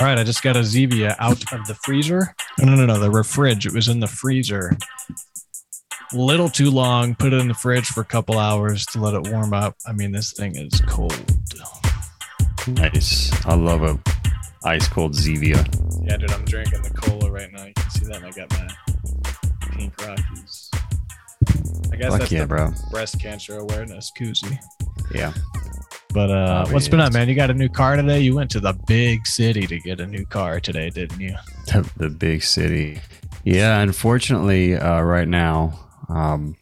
All right, I just got a Zevia out of the freezer. No, no, no, no, the fridge. It was in the freezer. Little too long. Put it in the fridge for a couple hours to let it warm up. I mean, this thing is cold. Nice. I love a ice cold Zevia. Yeah, dude, I'm drinking the cola right now. You can see that. And I got my pink Rockies. I guess Fuck that's yeah, the bro. breast cancer awareness koozie. Yeah. But uh, Oh, what's been up, man? You got a new car today? You went to the big city to get a new car today, didn't you? The, the big city. Yeah, unfortunately, uh, right now, um,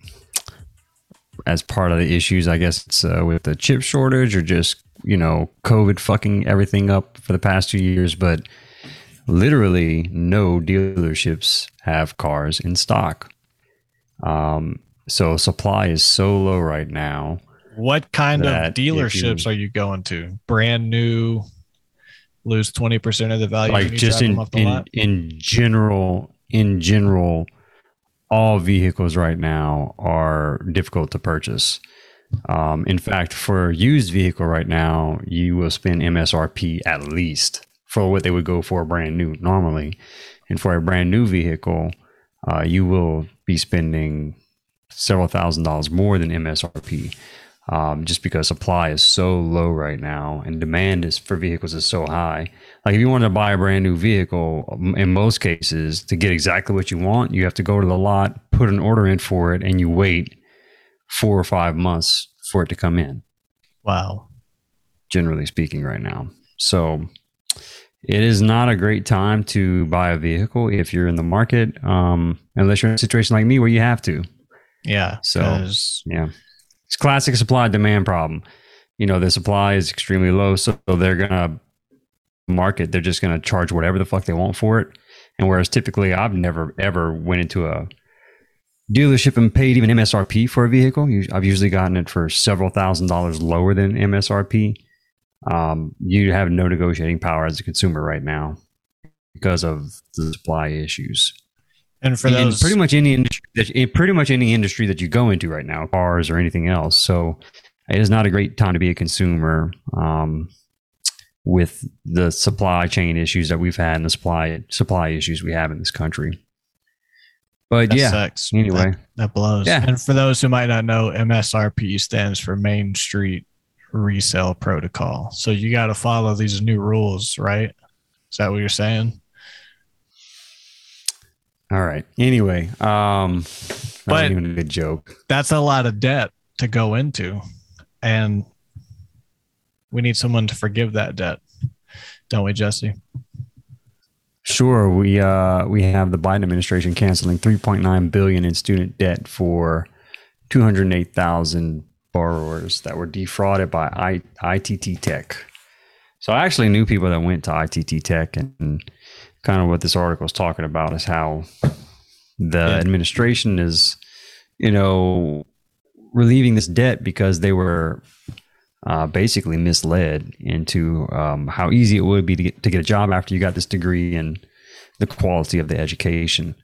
as part of the issues, I guess it's uh, with the chip shortage or just, you know, COVID fucking everything up for the past two years. But literally, no dealerships have cars in stock. Um, so supply is so low right now. What kind of dealerships you- are you going to? Brand new, lose twenty percent of the value. like just in in, in general in general all vehicles right now are difficult to purchase um, in fact for a used vehicle right now you will spend msrp at least for what they would go for a brand new normally and for a brand new vehicle uh, you will be spending several thousand dollars more than msrp um, just because supply is so low right now and demand is for vehicles is so high. Like if you want to buy a brand new vehicle, um, in most cases, to get exactly what you want, you have to go to the lot, put an order in for it, and you wait four or five months for it to come in. Wow. Generally speaking, right now, so it is not a great time to buy a vehicle if you're in the market, um, unless you're in a situation like me where you have to. Yeah. So- Yeah. It's classic supply demand problem. You know, the supply is extremely low, so they're gonna market, they're just gonna charge whatever the fuck they want for it. And whereas typically I've never ever went into a dealership and paid even MSRP for a vehicle. I've usually gotten it for several thousand dollars lower than MSRP. Um, you have no negotiating power as a consumer right now because of the supply issues and for those pretty much any industry that pretty much any industry that you go into right now, cars or anything else. So it is not a great time to be a consumer um, with the supply chain issues that we've had and the supply supply issues we have in this country. But that yeah, sucks. anyway, That, that blows. Yeah. And for those who might not know, MSRP stands for Main Street Resale Protocol. So you got to follow these new rules, right? Is that what you're saying? All right. Anyway, um, But- not even a good joke. That's a lot of debt to go into. And we need someone to forgive that debt. Don't we, Jesse? Sure, we uh, we have the Biden administration canceling 3.9 billion in student debt for 208,000 borrowers that were defrauded by I- ITT Tech. So I actually knew people that went to ITT Tech, and kind of what this article is talking about is how the administration is, you know, relieving this debt because they were uh, basically misled into um, how easy it would be to get, to get a job after you got this degree and the quality of the education.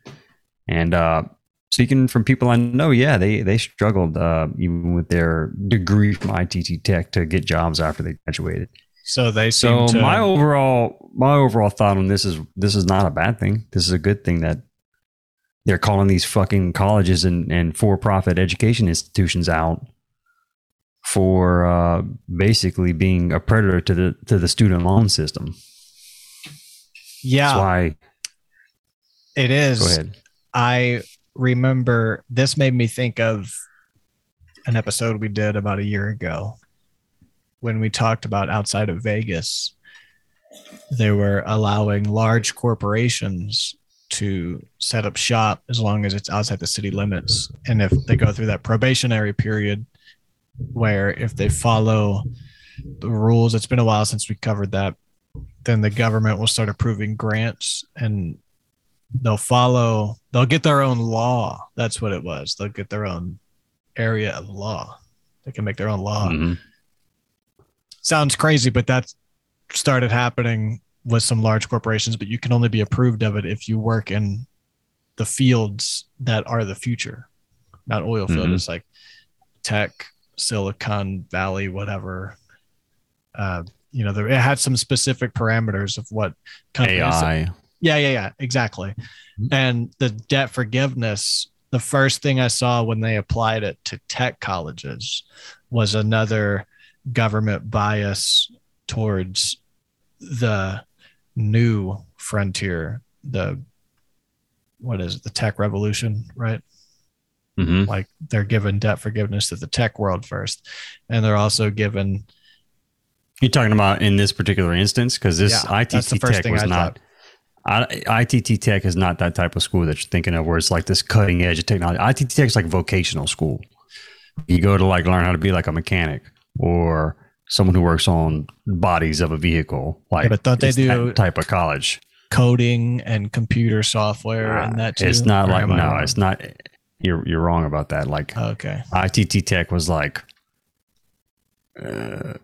And uh, speaking from people I know, yeah, they they struggled uh, even with their degree from ITT Tech to get jobs after they graduated. So they So seem to. my overall my overall thought on this is this is not a bad thing. This is a good thing that they're calling these fucking colleges and, and for profit education institutions out for uh, basically being a predator to the to the student loan system. yeah, That's why. it is. Go ahead. I remember this made me think of an episode we did about a year ago when we talked about outside of Vegas. They were allowing large corporations to set up shop as long as it's outside the city limits. And if they go through that probationary period, where if they follow the rules, it's been a while since we covered that, then the government will start approving grants and they'll follow they'll get their own law that's what it was they'll get their own area of law they can make their own law Mhm. Sounds crazy but that started happening with some large corporations but you can only be approved of it if you work in the fields that are the future not oil field Mhm. it's like tech silicon valley whatever uh, you know, there, it had some specific parameters of what companies. AI. Yeah, yeah, yeah, exactly. Mhm. And the debt forgiveness, the first thing I saw when they applied it to tech colleges was another government bias towards the new frontier, the what is it, the tech revolution, right? hmm Like they're giving debt forgiveness to the tech world first. And they're also given You're talking about in this particular instance because this Yeah, ITT Tech was I not. I, ITT Tech is not that type of school that you're thinking of, where it's like this cutting edge of technology. ITT Tech is like vocational school. You go to like learn how to be like a mechanic or someone who works on bodies of a vehicle. Like, but don't they it's that do- type of college? coding and computer software and that too. It's not Or like no, wrong? it's not. You're you're wrong about that. Like Okay. ITT Tech was like, uh,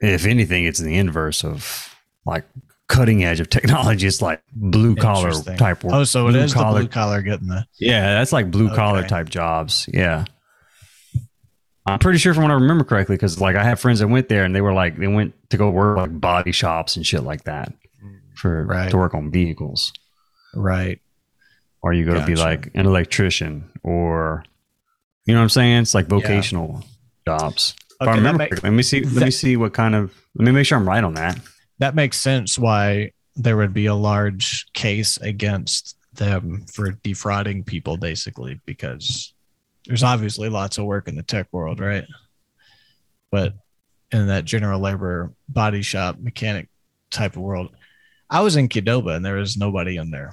if anything, it's the inverse of like cutting edge of technology. It's like blue collar Interesting. type work. Oh, so it Blue is the collar- blue collar getting the Yeah, that's like blue collar type jobs. Yeah. I'm pretty sure from what I remember correctly, because like I have friends that went there and they were like they went to go work like body shops and shit like that for Right. to work on vehicles. right. Or you go to be like an electrician or you know what I'm saying? It's like vocational jobs. If I remember make- let me see let me see what kind of let me make sure I'm right on that. That makes sense why there would be a large case against them for defrauding people basically because there's obviously lots of work in the tech world, right? But in that general labor body shop mechanic type of world, I was in Qdoba and there was nobody in there.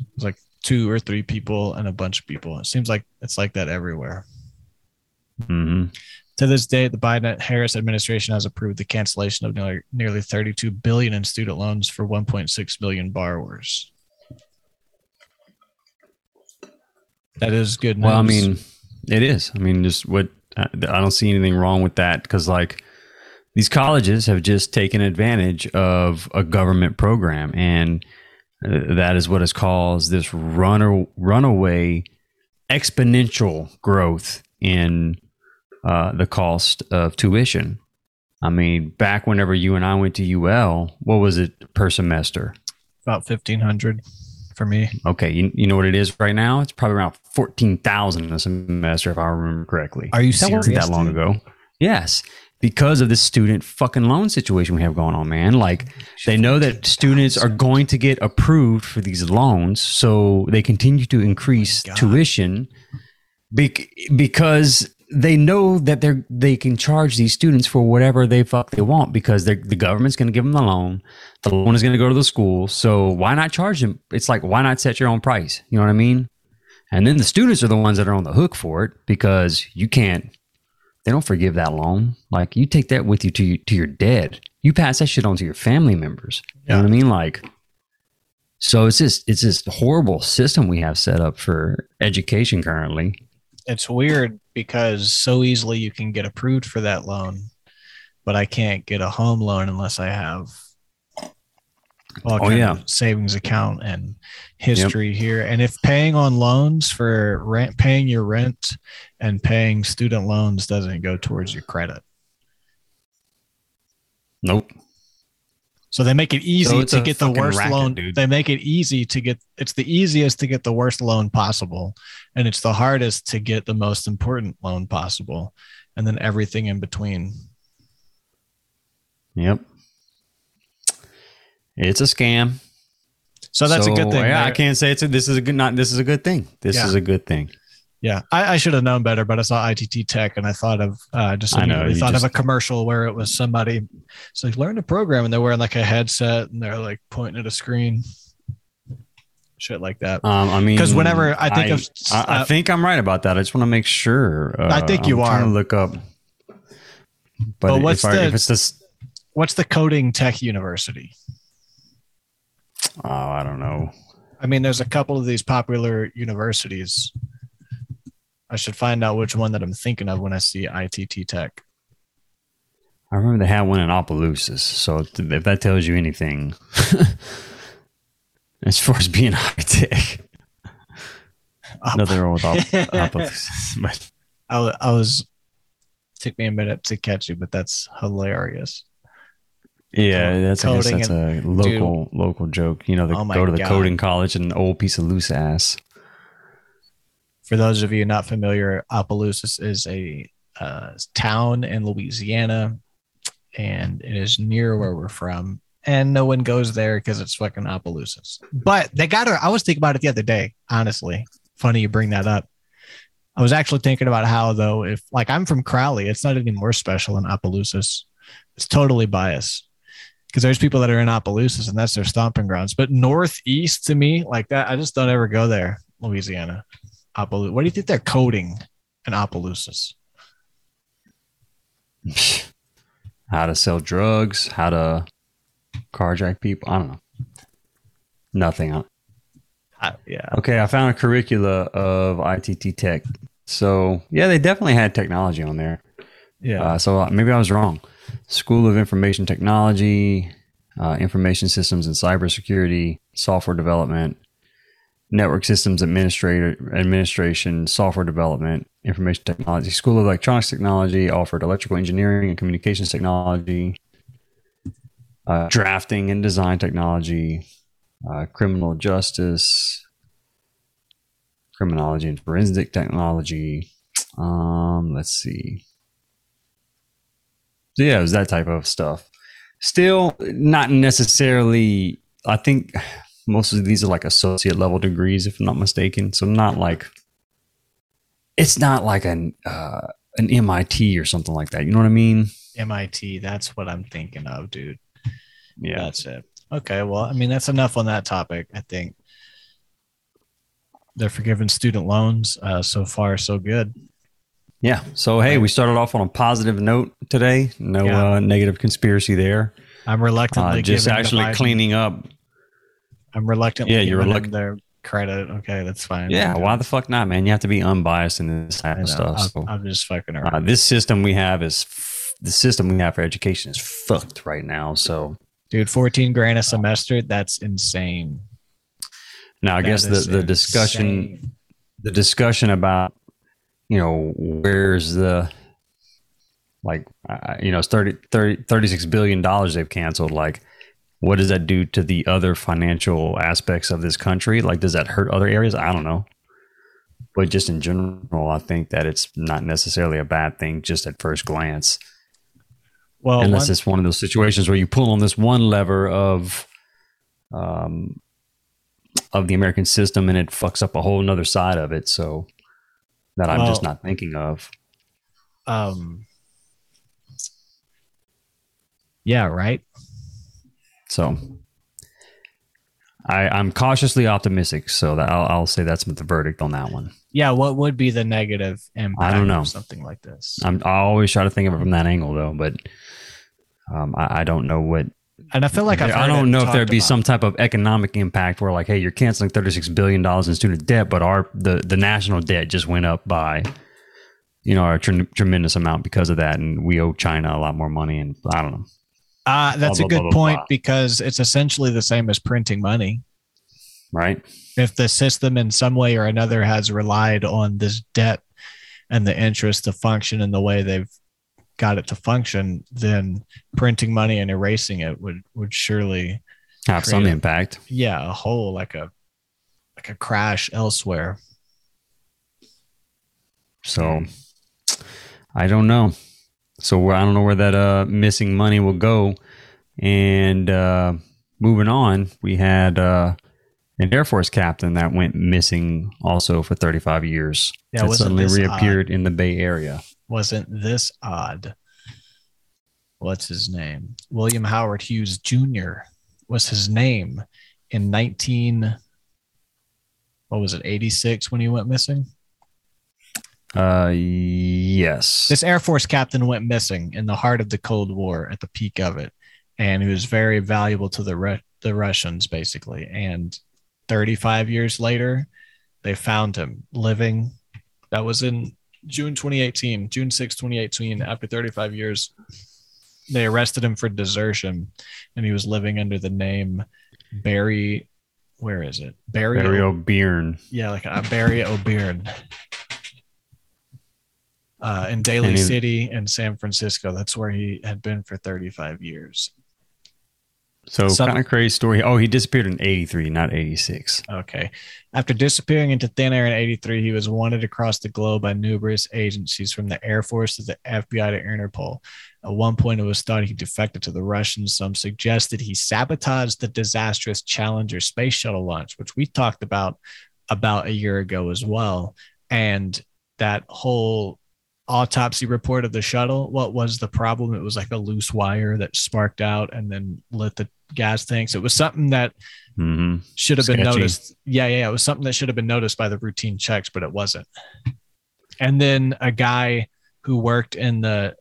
It was like two or three people and a bunch of people. It seems like it's like that everywhere. hmm To this day, the Biden Harris administration has approved the cancellation of nearly, nearly 32 billion in student loans for 1.6 million borrowers. That is good news. Well, I mean, it is. I mean, just what I I don't see anything wrong with that because, like, these colleges have just taken advantage of a government program, and uh, that is what has caused this runner runaway exponential growth in uh, the cost of tuition. I mean, back whenever you and I went to UL, what was it per semester? about 1500 for me. Okay, you, you know what it is right now? It's probably around fourteen thousand a semester, if I remember correctly. Are you that wasn't that long dude? ago? Yes, because of this student fucking loan situation we have going on, man. Like they know that students are going to get approved for these loans, so they continue to increase oh God. tuition bec- because they know that they're they can charge these students for whatever they fuck they want because they're, the government's going to give them the loan. The loan is going to go to the school, so why not charge them? It's like why not set your own price? You know what I mean? And then the students are the ones that are on the hook for it because you can't. They don't forgive that loan. Like you take that with you to to your dead. You pass that shit on to your family members. You know what I mean? Like, so it's just it's this horrible system we have set up for education currently. It's weird because so easily you can get approved for that loan, but I can't get a home loan unless I have all Oh, yeah. of savings account and history here. And if paying on loans for rent, paying your rent and paying student loans doesn't go towards your credit. Nope. So they make it easy So to get the worst racket, loan. dude. They make it easy to get it's the easiest to get the worst loan possible. And it's the hardest to get the most important loan possible. And then everything in between. Yep. It's a scam. So that's a good thing. Yeah, I can't say it's a, this is a good not this is a good thing. This Yeah. is a good thing. Yeah, I, I should have known better, but I saw ITT Tech and I thought of uh, just I know, thought just- of a commercial where it was somebody. So like learn the program, and they're wearing like a headset and they're like pointing at a screen, shit like that. Um, I mean, 'Cause whenever I think of- I, I uh, think I'm right about that. I just want to make sure. Uh, I think you are. I'm trying are. to look up. But But what's if, I, the- if it's this, What's the coding tech university? oh, I don't know. I mean, there's a couple of these popular universities. I should find out which one that I'm thinking of when I see ITT Tech. I remember they had one in Opelousas. So if that tells you anything, as far as being high tech, nothing wrong with Op-. But I, I was took me a minute to catch you, but that's hilarious. Yeah, that's I guess that's a local local joke. You know, they Oh go to the God. coding college and an old piece of loose ass. For those of you not familiar, Opelousas is a uh, town in Louisiana, and it is near where we're from. And no one goes there because it's fucking Opelousas. But they got her. I was thinking about it the other day. Honestly, funny you bring that up. I was actually thinking about how though, if like I'm from Crowley, it's not any more special than Opelousas. It's totally biased because there's people that are in Opelousas and that's their stomping grounds. But northeast to me, like that, I just don't ever go there, Louisiana. Opelousas. What do you think they're coding in Opelousas? How to sell drugs, how to carjack people. I don't know. Nothing. I, yeah. Okay, I found a curricula of ITT Tech. So yeah, they definitely had technology on there. Yeah. Uh, so uh, maybe I was wrong. School of Information Technology, uh, Information Systems and Cybersecurity, Software Development, Network Systems Administrator Administration, Software Development, Information Technology, School of Electronics Technology offered electrical engineering and communications technology, uh, drafting and design technology, uh, criminal justice, criminology and forensic technology. Um, let's see. So yeah, it was that type of stuff. Still, not necessarily. I think most of these are like associate level degrees, if I'm not mistaken. So not like it's not like an uh, an MIT or something like that. You know what I mean? MIT. That's what I'm thinking of, dude. Yeah. That's it. Okay. Well, I mean, that's enough on that topic. I think they're forgiving student loans. Uh, so far, so good. Yeah. So hey, we started off on a positive note today. No Yeah. uh, negative conspiracy there. I'm reluctantly Uh, just actually cleaning up. I'm reluctantly Yeah, you're giving reluct- them their credit. Okay, that's fine. Yeah. Why the fuck not, man? You have to be unbiased in this type of stuff. I'm, So, I'm just fucking around. uh, this system we have is the system we have for education is fucked right now. So Dude, 14 grand a semester. That's insane. now I That guess the the discussion the discussion about you know where's the like uh, you know it's 30, 30 36 billion dollars they've canceled. Like what does that do to the other financial aspects of this country? Like does that hurt other areas? I don't know. But just in general i think that it's not necessarily a bad thing just at first glance Well, unless one- it's one of those situations where you pull on this one lever of um of the american system and it fucks up a whole nother side of it so that i'm just not thinking of um, yeah, right. so I, I'm cautiously optimistic, so that I'll, I'll say that's the verdict on that one. Yeah, what would be the negative impact? I don't know. of something like this. I'm, I always try to think of it from that angle, though, but um, I, I don't know what And I feel like I've I don't know if there'd be about. some type of economic impact where, like, hey, you're canceling 36 billion dollars in student debt, but our the the national debt just went up by, you know, a tre- tremendous amount because of that, and we owe China a lot more money, and I don't know. Uh, that's blah, a blah, good blah, point blah. because it's essentially the same as printing money. Right? If the system in some way or another has relied on this debt and the interest to function in the way they've got it to function, then printing money and erasing it would would surely, Have some Creative. impact. yeah, a whole like a like a crash elsewhere. So I don't know. So I don't know where that uh, missing money will go. And uh, moving on, we had uh, an Air Force captain that went missing also for 35 years. Yeah, that suddenly reappeared in the Bay Area. Wasn't this odd? What's his name? William Howard Hughes Jr. was his name in 19 what was it 86 when he went missing Uh, yes. this air force captain went missing in the heart of the cold war at the peak of it and he was very valuable to the the russians basically and 35 years later they found him living that was in june 2018 june 6 2018 after 35 years they arrested him for desertion and he was living under the name barry where is it barry, Barry O'Beirne. yeah, like a Barry O'Beirne. Uh, in Daly City in San Francisco. That's where he had been for 35 years. So Some- kind of crazy story. Oh, he disappeared in 83, not 86. Okay. After disappearing into thin air in 83, he was wanted across the globe by numerous agencies from the Air Force to the FBI to Interpol. At one point, it was thought he defected to the Russians. Some suggested he sabotaged the disastrous Challenger space shuttle launch, which we talked about about a year ago as well. And that whole autopsy report of the shuttle, what was the problem? It was like a loose wire that sparked out and then lit the gas tanks. It was something that hmm should have been noticed. Yeah, yeah, yeah. It was something that should have been noticed by the routine checks, but it wasn't. And then a guy who worked in the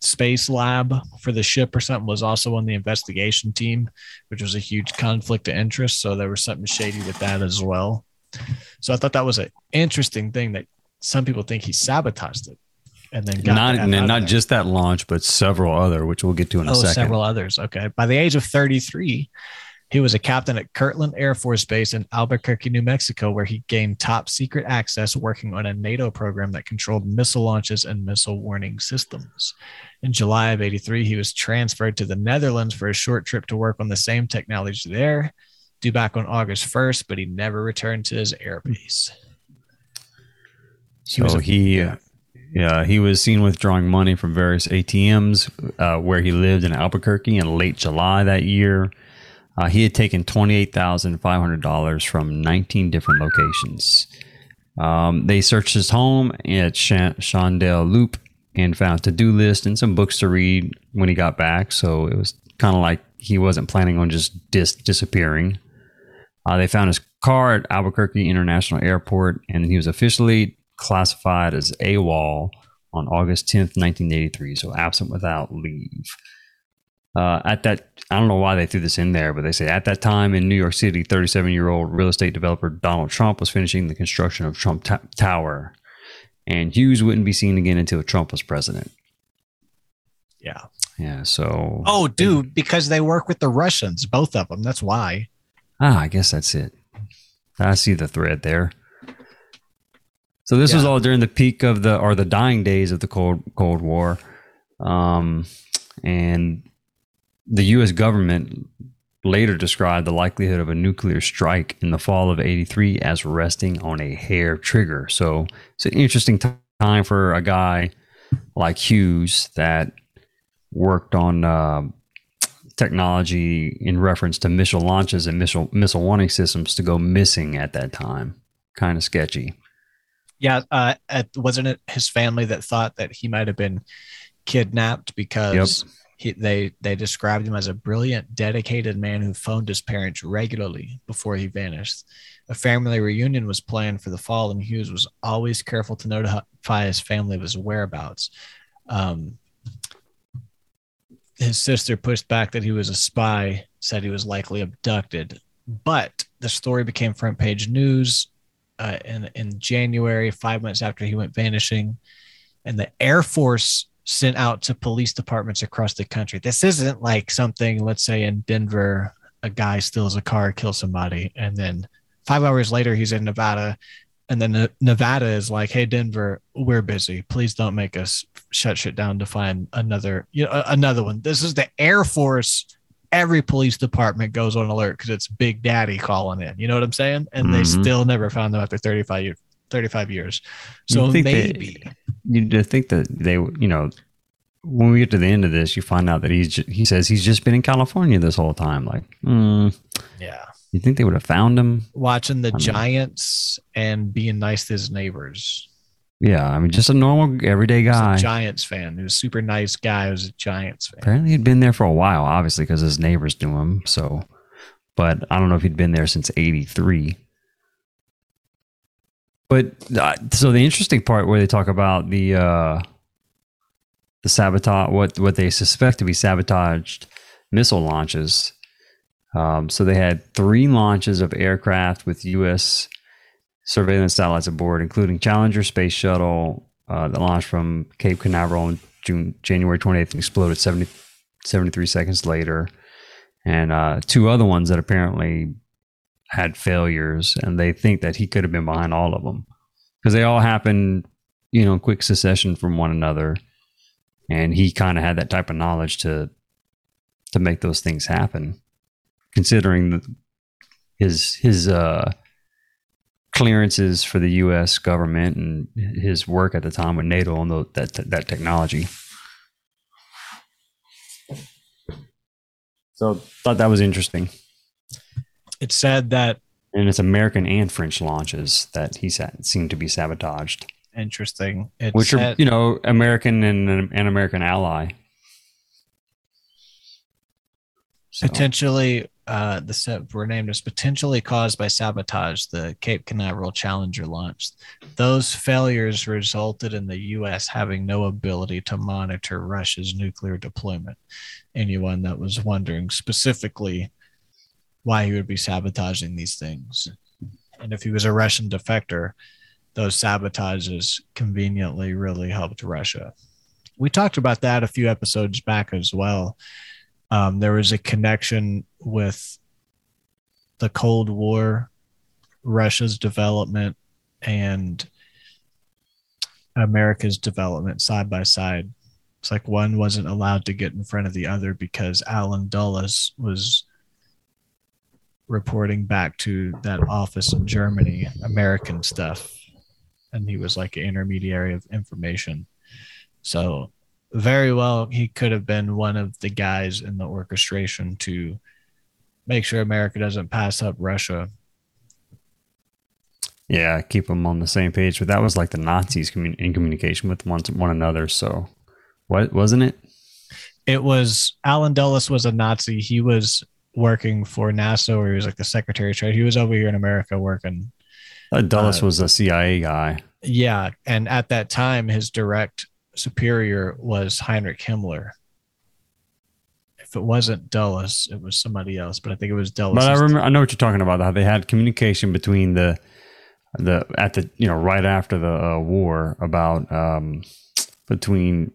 space lab for the ship or something was also on the investigation team, which was a huge conflict of interest. So there was something shady with that as well. So I thought that was an interesting thing that some people think he sabotaged it and then got Not and not there. just that launch, but several other, which we'll get to in a oh, second. several others. Okay. By the age of 33, he was a captain at Kirtland Air Force Base in Albuquerque, New Mexico, where he gained top secret access working on a NATO program that controlled missile launches and missile warning systems. In July of 83, he was transferred to the Netherlands for a short trip to work on the same technology there, due back on August 1st, but he never returned to his airbase. He So a- he, yeah, he was seen withdrawing money from various ATMs uh, where he lived in Albuquerque in late July that year. Uh, he had taken twenty eight thousand five hundred dollars from nineteen different locations. Um, they searched his home at Chandel Loop and found a to do list and some books to read when he got back. So it was kind of like he wasn't planning on just dis- disappearing. Uh, they found his car at Albuquerque International Airport, and he was officially classified as AWOL on August 10th, 1983, so absent without leave. Uh, at that, I don't know why they threw this in there, but they say at that time in New York City, 37 year old real estate developer Donald Trump was finishing the construction of Trump Ta- Tower, and Hughes wouldn't be seen again until Trump was president. Yeah. Yeah, so. Oh, dude, because they work with the Russians, both of them. That's why. Ah, I guess that's it. I see the thread there. So this was all during the peak of the or the dying days of the Cold Cold War, um, and the U.S. government later described the likelihood of a nuclear strike in the fall of '83 as resting on a hair trigger. So it's an interesting t- time for a guy like Hughes that worked on uh, technology in reference to missile launches and missile missile warning systems to go missing at that time. Kind of sketchy. Yeah, uh, at, wasn't it his family that thought that he might have been kidnapped because he, they they described him as a brilliant, dedicated man who phoned his parents regularly before he vanished. A family reunion was planned for the fall, and Hughes was always careful to notify his family of his whereabouts. Um, his sister pushed back that he was a spy, said he was likely abducted, but the story became front page news uh, in in January, five months after he went vanishing, and the Air Force sent out to police departments across the country. This isn't like something, let's say, in Denver, a guy steals a car, kills somebody, and then five hours later he's in Nevada, and then Nevada is like, "Hey, Denver, we're busy. Please don't make us shut shit down to find another, you know, another one." This is the Air Force. Every police department goes on alert because it's Big Daddy calling in. You know what I'm saying? And they Mhm. still never found them after 35 years. 35 years. So they- maybe. You think that they, you know, when we get to the end of this, you find out that he's ju- he says he's just been in California this whole time. Like, mm, yeah. you think they would have found him? Watching the I Giants and being nice to his neighbors. Yeah, I mean, just a normal everyday He was guy. a Giants fan. He was a super nice guy. He was a Giants fan. Apparently, he'd been there for a while, obviously, because his neighbors knew him. So, but I don't know if he'd been there since '83. But uh, so the interesting part where they talk about the uh, the sabotage, what what they suspect to be sabotaged missile launches. Um, so they had three launches of aircraft with U.S. surveillance satellites aboard, including Challenger space shuttle uh, that launched from Cape Canaveral on June January 28th and exploded 70, 73 seconds later, and uh, two other ones that apparently had failures, and they think that he could have been behind all of them. Because they all happened, you know, in quick succession from one another, and he kind of had that type of knowledge to to make those things happen. Considering the, his his uh, clearances for the U.S. government and his work at the time with NATO on the, that that technology. So thought that was interesting. It said that and it's American and French launches that he sa- seemed to be sabotaged, interesting. It which are said, you know American and an American ally. So, potentially uh, the set were named as potentially caused by sabotage the Cape Canaveral Challenger launch. Those failures resulted in the U.S. having no ability to monitor Russia's nuclear deployment. Anyone that was wondering specifically why he would be sabotaging these things, and if he was a Russian defector, those sabotages conveniently really helped Russia. We talked about that a few episodes back as well um, there was a connection with the Cold War, Russia's development, and America's development side by side. It's like one wasn't allowed to get in front of the other because Allen Dulles was reporting back to that office in Germany, American stuff. And he was like an intermediary of information. So very well he could have been one of the guys in the orchestration to make sure America doesn't pass up Russia. Yeah, keep them on the same page. But that was like the Nazis commun- in communication with one one another. So, what wasn't it? It was Allen Dulles was a Nazi. He was working for NASA, or he was like the Secretary of Trade. He was over here in America working. Uh, Dulles uh, was a CIA guy. Yeah, and at that time, his direct superior was Heinrich Himmler. If it wasn't Dulles, it was somebody else, but I think it was Dulles. But I remember, I know what you're talking about. How they had communication between the the at the you know right after the uh, war about um, between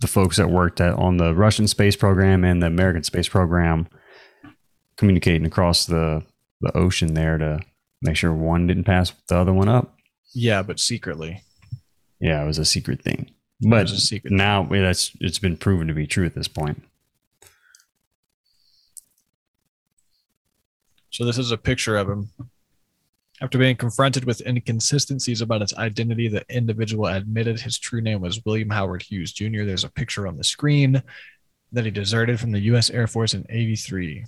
the folks that worked at, on the Russian space program and the American space program, communicating across the the ocean there to make sure one didn't pass the other one up. Yeah, but secretly. Yeah, it was a secret thing. But a secret now thing. that's it's been proven to be true at this point. So this is a picture of him. After being confronted with inconsistencies about his identity, the individual admitted his true name was William Howard Hughes Jr. There's a picture on the screen that he deserted from the U.S. Air Force in 83.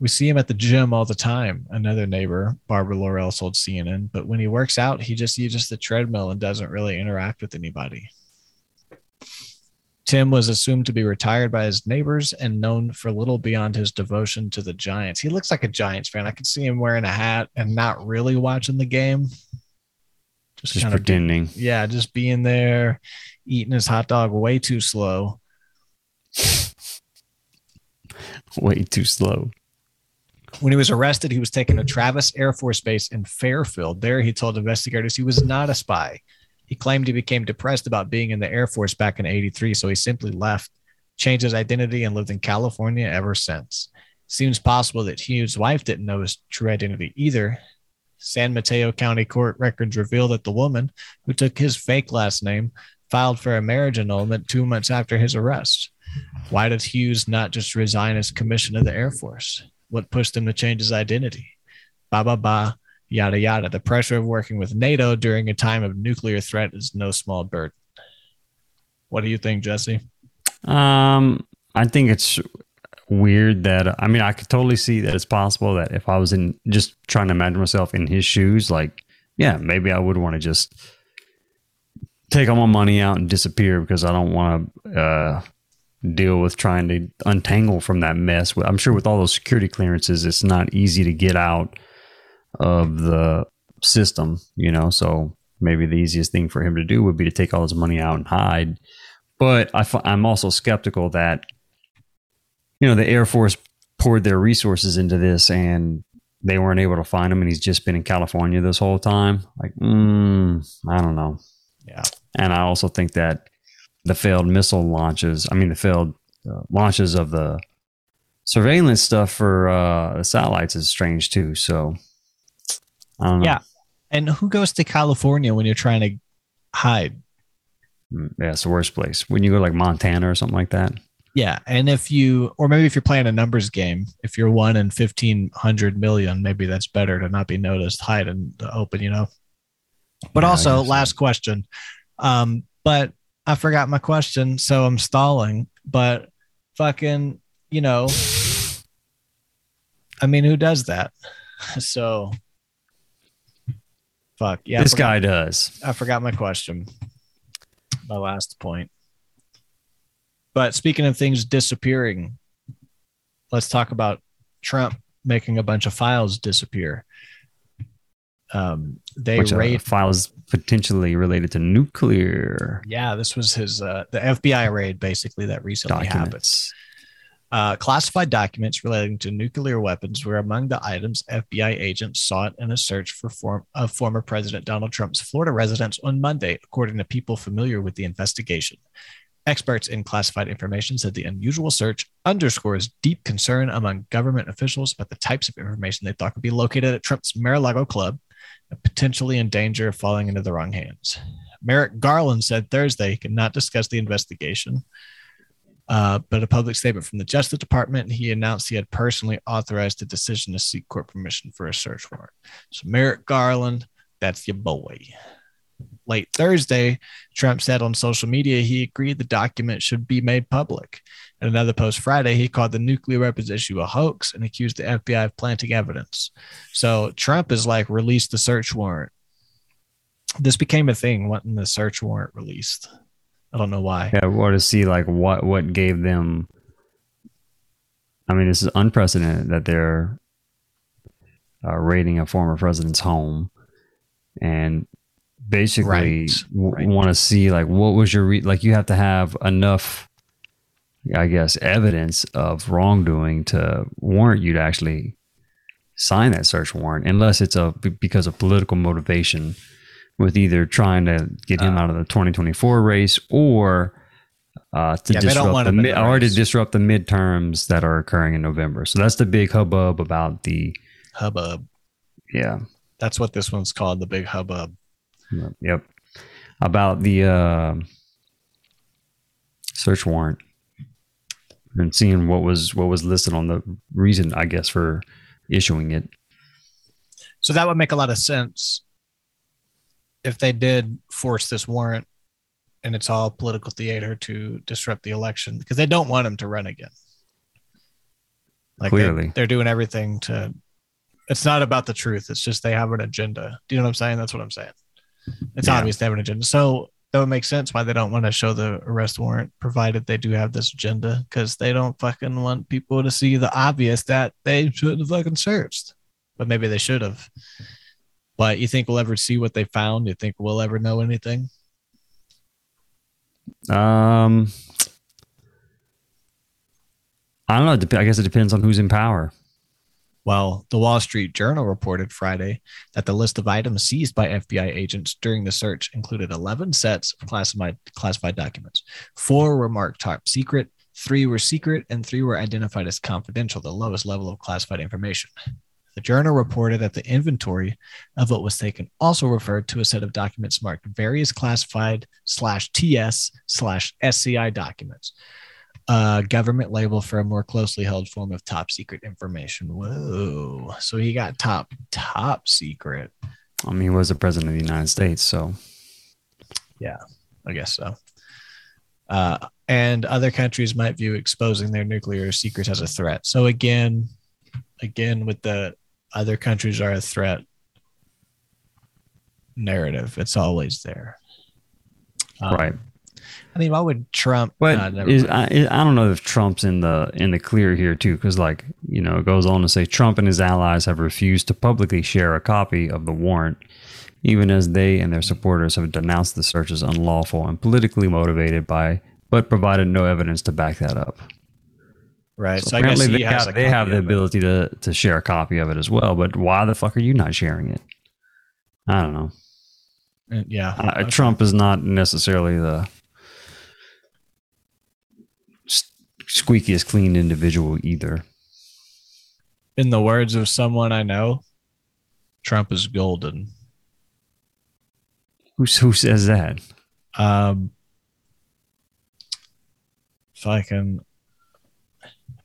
We see him at the gym all the time. Another neighbor, Barbara Laurel, told CNN, but when he works out, he just uses the treadmill and doesn't really interact with anybody. Tim was assumed to be retired by his neighbors and known for little beyond his devotion to the Giants. He looks like a Giants fan. I could see him wearing a hat and not really watching the game. Just, just pretending. Be, yeah, just being there, eating his hot dog way too slow. way too slow. When he was arrested, he was taken to Travis Air Force Base in Fairfield. There, he told investigators he was not a spy. He claimed he became depressed about being in the Air Force back in 83, so he simply left, changed his identity, and lived in California ever since. Seems possible that Hughes' wife didn't know his true identity either. San Mateo County Court records reveal that the woman who took his fake last name filed for a marriage annulment two months after his arrest. Why did Hughes not just resign his commission of the Air Force? What pushed him to change his identity. Ba ba ba, yada yada. The pressure of working with NATO during a time of nuclear threat is no small burden. What do you think, Jesse? Um, I think it's weird that I mean I could totally see that it's possible that if I was in just trying to imagine myself in his shoes, like yeah, maybe I would want to just take all my money out and disappear because I don't want to uh, deal with trying to untangle from that mess. I'm sure with all those security clearances, it's not easy to get out of the system, you know. So maybe the easiest thing for him to do would be to take all his money out and hide. But I, I'm also skeptical that, you know, the Air Force poured their resources into this and they weren't able to find him and he's just been in California this whole time. Like, mm, I don't know. Yeah. And I also think that the failed missile launches. I mean, the failed uh, launches of the surveillance stuff for uh, the satellites is strange too. So, Yeah, and who goes to California when you're trying to hide? Mm, Yeah, it's the worst place. When you go to, like Montana or something like that. Yeah, and if you, or maybe if you're playing a numbers game, if you're one in fifteen hundred million, maybe that's better to not be noticed, hide in the open, you know. But Yeah, also, last question. Um, but I forgot my question, so I'm stalling. But fucking, you know, I mean, who does that? So, fuck yeah. This forgot- guy does. I forgot my question. My last point. But speaking of things disappearing, let's talk about Trump making a bunch of files disappear. Um, they Which raid. file is potentially related to nuclear Yeah, this was his uh, the FBI raid basically that recently happened. documents. Uh, classified documents relating to nuclear weapons were among the items FBI agents sought in a search for form of former President Donald Trump's Florida residence on Monday, according to people familiar with the investigation. Experts in classified information said the unusual search underscores deep concern among government officials about the types of information they thought could be located at Trump's Mar-a-Lago club and potentially in danger of falling into the wrong hands. Merrick Garland said Thursday he could not discuss the investigation. Uh, but a public statement from the Justice Department, he announced he had personally authorized the decision to seek court permission for a search warrant. So Merrick Garland, that's your boy. Late Thursday, Trump said on social media he agreed the document should be made public. In another post Friday, he called the nuclear weapons issue a hoax and accused the FBI of planting evidence. So Trump is like released the search warrant. This became a thing, wanting the search warrant released. I don't know why. Yeah, or to see like what what gave them. I mean, this is unprecedented that they're uh, raiding a former president's home, and basically Right, w- right. want to see like what was your re- like. You have to have enough, I guess, evidence of wrongdoing to warrant you to actually sign that search warrant, unless it's a b- because of political motivation with either trying to get him Uh, out of the 2024 race or uh, to Yeah, disrupt the the or to disrupt the midterms that are occurring in November. So that's the big hubbub about the Hubbub. yeah That's what this one's called, the big hubbub. Yep about the uh, search warrant and seeing what was what was listed on the reason I guess for issuing it. So that would make a lot of sense if they did force this warrant and it's all political theater to disrupt the election because they don't want him to run again. Like they- Clearly. they're doing everything to. It's not about the truth. It's just they have an agenda. Do you know what I'm saying? That's what I'm saying. It's Yeah. obvious they have an agenda. So that would make sense why they don't want to show the arrest warrant, provided they do have this agenda, because they don't fucking want people to see the obvious that they shouldn't have fucking searched. But maybe they should have. But you think we'll ever see what they found? You think we'll ever know anything? Um, I don't know. I guess it depends on who's in power. Well, the Wall Street Journal reported Friday that the list of items seized by FBI agents during the search included 11 sets of classified classified documents. Four were marked top secret, three were secret, and three were identified as confidential, the lowest level of classified information. The journal reported that the inventory of what was taken also referred to a set of documents marked various classified slash TS slash SCI documents uh, government label for a more closely held form of top secret information. Whoa. So he got top, top secret. I mean, he was the president of the United States, so yeah, I guess so. Uh, and other countries might view exposing their nuclear secrets as a threat. So again, again, with the other countries are a threat narrative, it's always there. Um, right. I mean, why would Trump? But uh, is. I, I don't know if Trump's in the in the clear here too, because like you know, it goes on to say Trump and his allies have refused to publicly share a copy of the warrant, even as they and their supporters have denounced the search as unlawful and politically motivated by, but provided no evidence to back that up. right. So So, I guess apparently he they, has have, they have the ability to to share a copy of it as well. But why the fuck are you not sharing it? I don't know. Yeah. Uh, okay. Trump is not necessarily the squeakiest clean individual either. in the words of someone I know, Trump is golden. Who who says that? Um, if I can.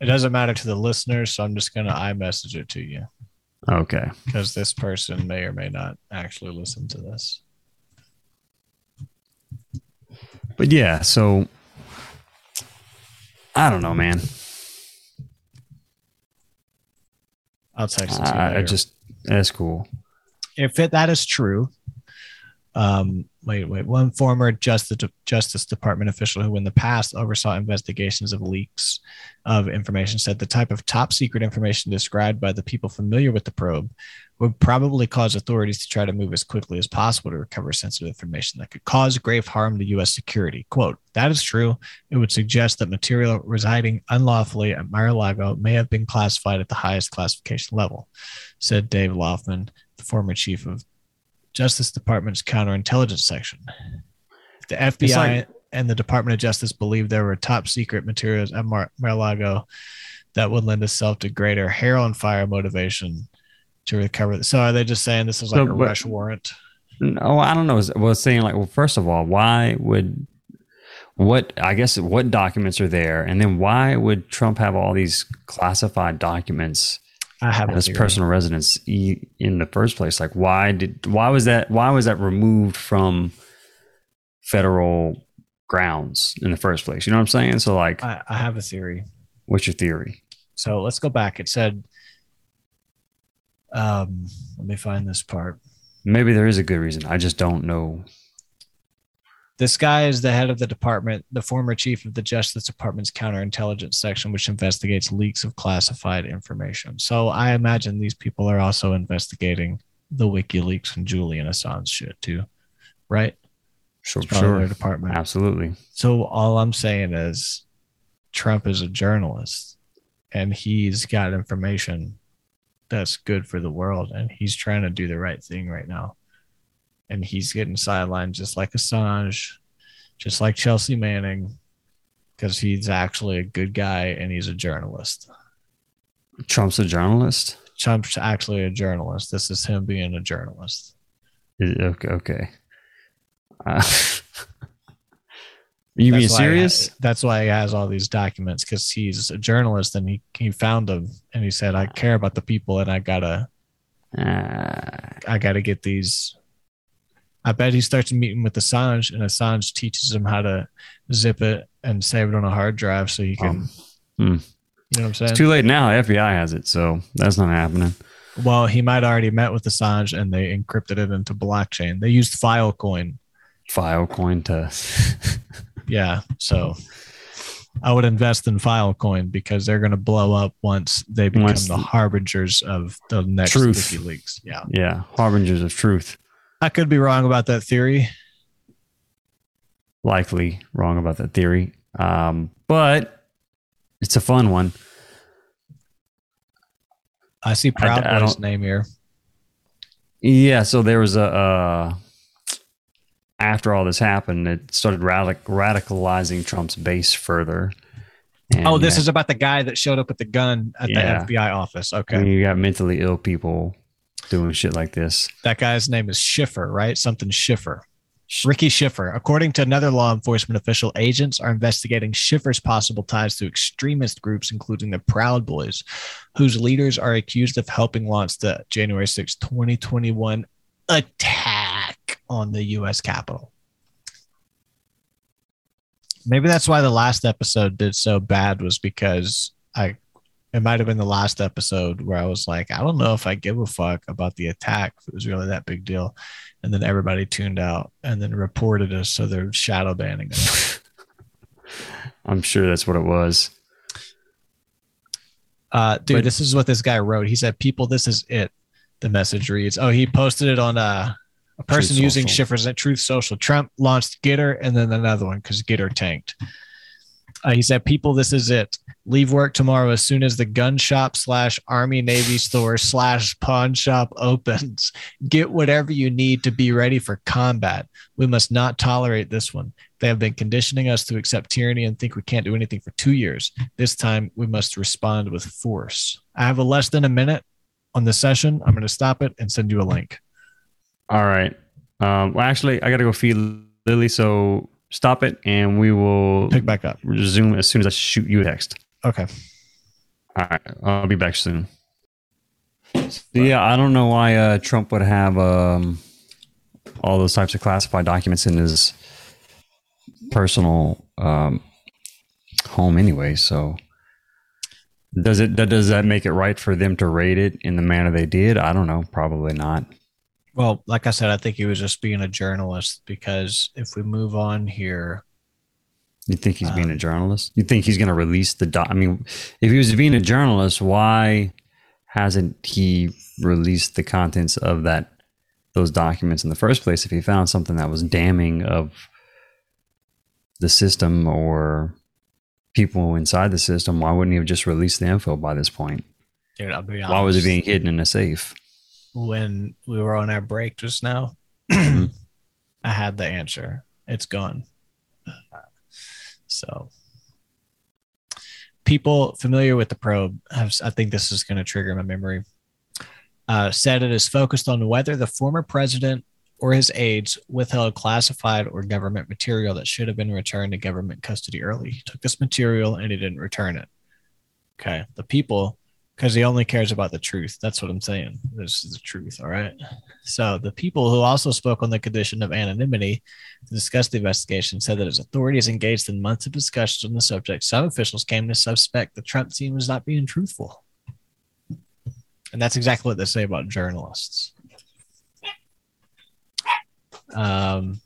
It doesn't matter to the listeners, so I'm just gonna iMessage it to you Okay. because this person may or may not actually listen to this. But yeah, so I don't know, man. I'll text it to you. I, I later. just that's cool. if it, that is true, um, wait, wait, one former Justice Justice Department official who in the past oversaw investigations of leaks of information said the type of top secret information described by the people familiar with the probe would probably cause authorities to try to move as quickly as possible to recover sensitive information that could cause grave harm to U.S. security. Quote, that is true. It would suggest that material residing unlawfully at Mar-a-Lago may have been classified at the highest classification level, said Dave Laufman, the former chief of Justice Department's counterintelligence section. The FBI like- and the Department of Justice believed there were top secret materials at Mar- Mar-a-Lago that would lend itself to greater hair on fire motivation to recover. So are they just saying this is like So, a but- rush warrant? No, I don't know. Well, saying like, well, first of all, why would what? I guess what documents are there, and then why would Trump have all these classified documents I have his personal residence in the first place? Like, why did why was that why was that removed from federal grounds in the first place? You know what I'm saying? So, like, I, I have a theory. what's your theory? So let's go back. It said, um, let me find this part. Maybe there is a good reason. I just don't know. This guy is the head of the department, the former chief of the Justice Department's counterintelligence section, which investigates leaks of classified information. So I imagine these people are also investigating the WikiLeaks and Julian Assange shit too, right? Sure, sure, their department. absolutely. So all I'm saying is Trump is a journalist and he's got information that's good for the world and he's trying to do the right thing right now. And he's getting sidelined just like Assange, just like Chelsea Manning, because he's actually a good guy and he's a journalist. Trump's a journalist. Trump's actually a journalist. This is him being a journalist. Okay. okay. Uh, you being That's why he- serious? that's why he has all these documents because he's a journalist and he, he found them and he said, I care about the people and I gotta Uh, I gotta get these. I bet he starts meeting with Assange and Assange teaches him how to zip it and save it on a hard drive so he can Um, hmm. you know what I'm saying? it's too late now. FBI has it, so that's not happening. well, he might already met with Assange and they encrypted it into blockchain. They used Filecoin. Filecoin to. Yeah. So I would invest in Filecoin because they're gonna blow up once they become Once the the- harbingers of the next Truth. WikiLeaks. Yeah. yeah, harbingers of truth. I could be wrong about that theory. Likely wrong about that theory, um, but it's a fun one. I see Proud I Boy's don't- name here. Yeah, so there was a uh, after all this happened, it started radic- radicalizing Trump's base further. And Oh, this is about the guy that showed up with the gun at Yeah. the FBI office. Okay. you got mentally ill people doing shit like this. That guy's name is Schiffer, right? Something Schiffer. Ricky Schiffer. According to another law enforcement official, agents are investigating Schiffer's possible ties to extremist groups, including the Proud Boys, whose leaders are accused of helping launch the January 6, 2021 attack on the U.S. Capitol. Maybe that's why the last episode did so bad, was because I it might have been the last episode where I was like, I don't know if I give a fuck about the attack, if it was really that big deal. And then everybody tuned out and then reported us, so they're shadow banning us. I'm sure that's what it was. Uh, dude, But- this is what this guy wrote. He said, "People, this is it." The message reads, "Oh, he posted it on uh, a person Truth using Social. Schiffer's at Truth Social. Trump launched Gettr and then another one because Gettr tanked." Uh, he said, "People, this is it. Leave work tomorrow as soon as the gun shop slash Army Navy store slash pawn shop opens. Get whatever you need to be ready for combat. We must not tolerate this one. They have been conditioning us to accept tyranny and think we can't do anything for two years. This time we must respond with force. I have a less than a minute on the session. I'm going to stop it and send you a link. All right. Um, well, actually, I got to go feed Lily. So stop it, and we will Pick back up. resume as soon as I shoot you a text. Okay. All right, I'll be back soon. So, yeah, I don't know why uh, Trump would have um, all those types of classified documents in his personal um, home anyway. So, does it that does that make it right for them to raid it in the manner they did? I don't know. Probably not. Well, like I said, I think he was just being a journalist because if we move on here, You think he's being a Um, journalist? You think he's going to release the doc? I mean, if he was being a journalist, why hasn't he released the contents of that those documents in the first place? If he found something that was damning of the system or people inside the system, why wouldn't he have just released the info by this point? dude, I'll be honest. Why was it being hidden in a safe? When we were on our break just now, Mhm. I had the answer. It's gone. So, people familiar with the probe have, I think this is going to trigger my memory, uh, said it is focused on whether the former president or his aides withheld classified or government material that should have been returned to government custody early. He took this material and he didn't return it. Okay. The people because he only cares about the truth. That's what I'm saying. This is the truth. All right. So the people who also spoke on the condition of anonymity to discuss the investigation said that as authorities engaged in months of discussions on the subject, some officials came to suspect the Trump team was not being truthful. And that's exactly what they say about journalists. Um,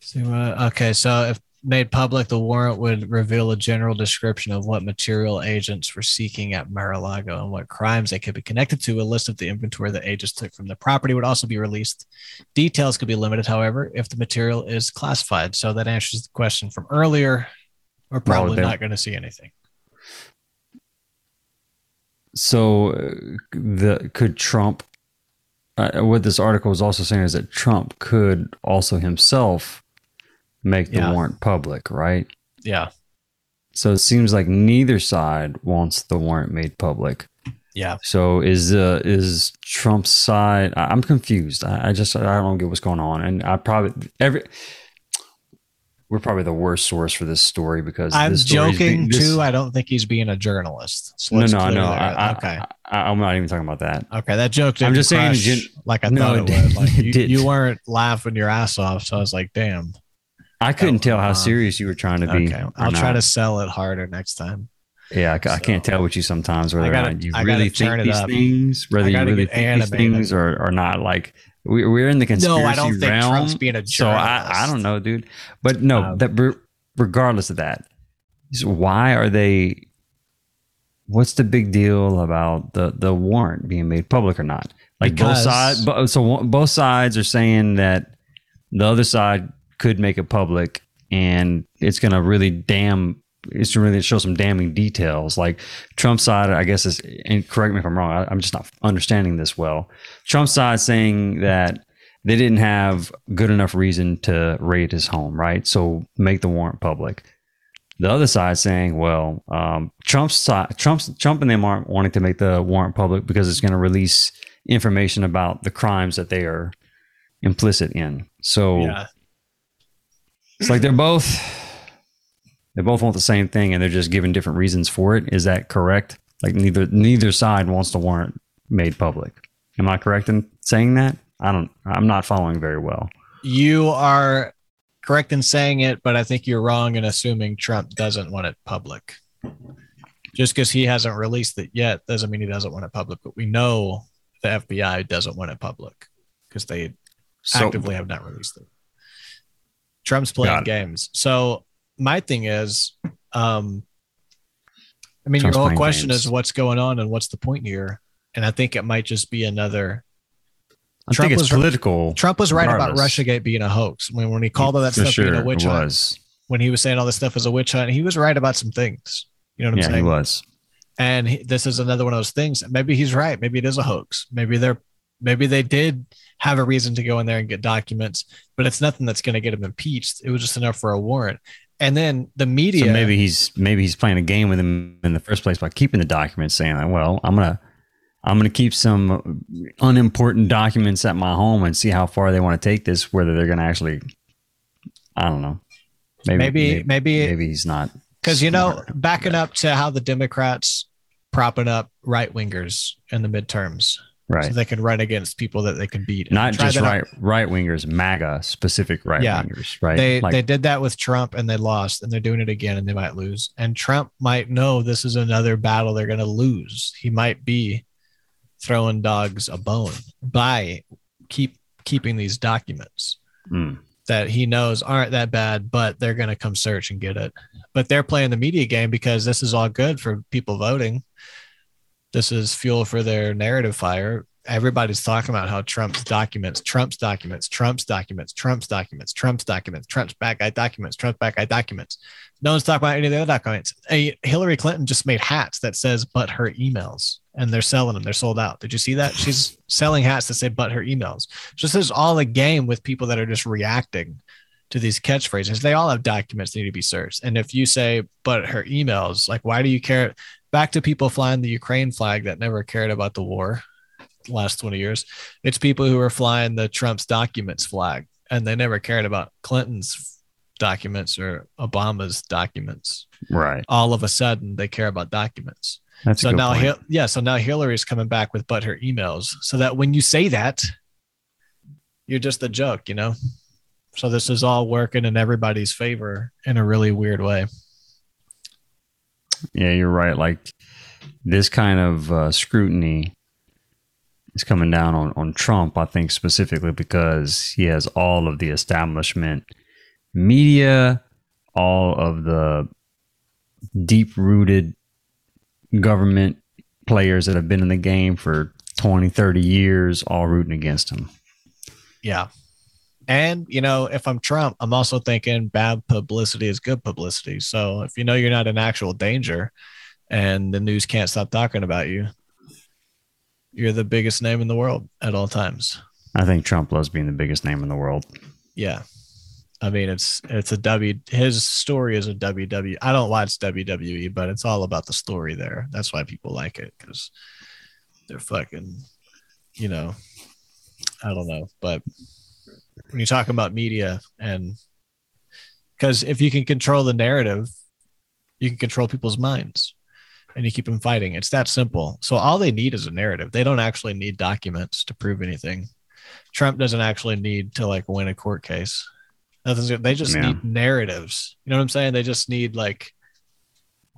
see what, okay, so if made public, the warrant would reveal a general description of what material agents were seeking at Mar-a-Lago and what crimes they could be connected to. A list of the inventory that agents took from the property would also be released. Details could be limited, however, if the material is classified. So that answers the question from earlier. We're probably not going to see anything. So, the could Trump? Uh, what this article is also saying is that Trump could also himself make the Yeah. warrant public, right? Yeah. So it seems like neither side wants the warrant made public. Yeah. So is uh, is Trump's side? I- I'm confused. I, I just I don't get what's going on, and I probably every we're probably the worst source for this story because I'm joking this- too. I don't think he's being a journalist. So No, no, no. I, okay. I, I'm not even talking about that. Okay, that joke I'm just saying gen- like I No, thought it it, would. Like you, you weren't laughing your ass off, so I was like, "Damn." I couldn't tell how serious you were trying to be. Okay, I'll try not. to sell it harder next time. Yeah, I, ca- I can't tell with you sometimes whether gotta- you I really think these up. things, whether you really think these things or, or not. Like we, we're in the conspiracy No, I don't think. Trump's being a so I, I don't know, dude. But no, Um, that re- regardless of that, why are they? What's the big deal about the the warrant being made public or not? Like both sides, so both sides are saying that the other side could make it public, and it's going to really damn. It's really show some damning details. Like Trump's side, I guess is, and correct me if I'm wrong. I, I'm just not understanding this well. Trump's side saying that they didn't have good enough reason to raid his home, right? So make the warrant public. The other side saying, well, um, Trump's side, Trump's Trump and them aren't wanting to make the warrant public because it's going to release information about the crimes that they are implicit in. So Yeah, it's like they're both they both want the same thing and they're just giving different reasons for it. Is that correct? Like neither neither side wants the warrant made public. Am I correct in saying that? I don't I'm not following very well. you are correct in saying it, but I think you're wrong in assuming Trump doesn't want it public. Just because he hasn't released it yet doesn't mean he doesn't want it public. But we know the FBI doesn't want it public because they So actively have not released it. Trump's playing games. So my thing is, um, I mean, Trump's your whole question games. is what's going on and what's the point here? And I think it might just be another. I Trump think it's was- political. Trump was right about regardless. RussiaGate being a hoax. When when he called all that For stuff being a witch it hunt, when he was saying all this stuff was a witch hunt, he was right about some things. You know what I'm Yeah, he saying? was. And he, this is another one of those things. Maybe he's right. Maybe it is a hoax. Maybe they're maybe they did have a reason to go in there and get documents, but it's nothing that's going to get him impeached. It was just enough for a warrant. And then the media, So maybe he's maybe he's playing a game with him in the first place by keeping the documents, saying that, well, I'm gonna I'm going to keep some unimportant documents at my home and see how far they want to take this. Whether they're going to actually, I don't know. Maybe maybe maybe, maybe he's not because you know backing up to how the Democrats propping up right wingers in the midterms. Right. So they can run against people that they can beat. Not just right right wingers, MAGA specific right yeah, wingers, right? They like, they did that with Trump and they lost, and they're doing it again and they might lose. And Trump might know this is another battle they're going to lose. He might be throwing dogs a bone by keep keeping these documents mm. that he knows aren't that bad, but they're going to come search and get it. But they're playing the media game because this is all good for people voting. This is fuel for their narrative fire everybody's talking about how Trump's documents, Trump's documents, Trump's documents, Trump's documents, Trump's documents, Trump's bad guy documents, Trump's bad guy documents. No one's talking about any of the other documents. Hillary Clinton just made hats that says "but her emails," and they're selling them. They're sold out. Did you see that? She's selling hats that say "but her emails." Just is all a game with people that are just reacting to these catchphrases. They all have documents that need to be searched. And if you say "but her emails," like why do you care? Back to people flying the Ukraine flag that never cared about the war last 20 years. It's people who are flying the Trump's documents flag and they never cared about Clinton's documents or Obama's documents. Right. All of a sudden they care about documents. That's so now, Hi- yeah. So now Hillary's coming back with but her emails so that when you say that, you're just a joke, you know? So this is all working in everybody's favor in a really weird way. Yeah, you're right. Like this kind of uh, scrutiny is coming down on, on Trump, I think specifically because he has all of the establishment media, all of the deep rooted government players that have been in the game for 20, 30 years, all rooting against him. Yeah. And, you know, if I'm Trump, I'm also thinking bad publicity is good publicity. So if you know you're not in actual danger and the news can't stop talking about you, you're the biggest name in the world at all times. I think Trump loves being the biggest name in the world. Yeah. I mean, it's it's a W. His story is a WW. I don't watch WWE, but it's all about the story there. That's why people like it because they're fucking, you know, I don't know. But when you talk about media and because if you can control the narrative, you can control people's minds and you keep them fighting. It's that simple. So all they need is a narrative. They don't actually need documents to prove anything. Trump doesn't actually need to like win a court case. Nothing's they just yeah. need narratives. You know what I'm saying? They just need like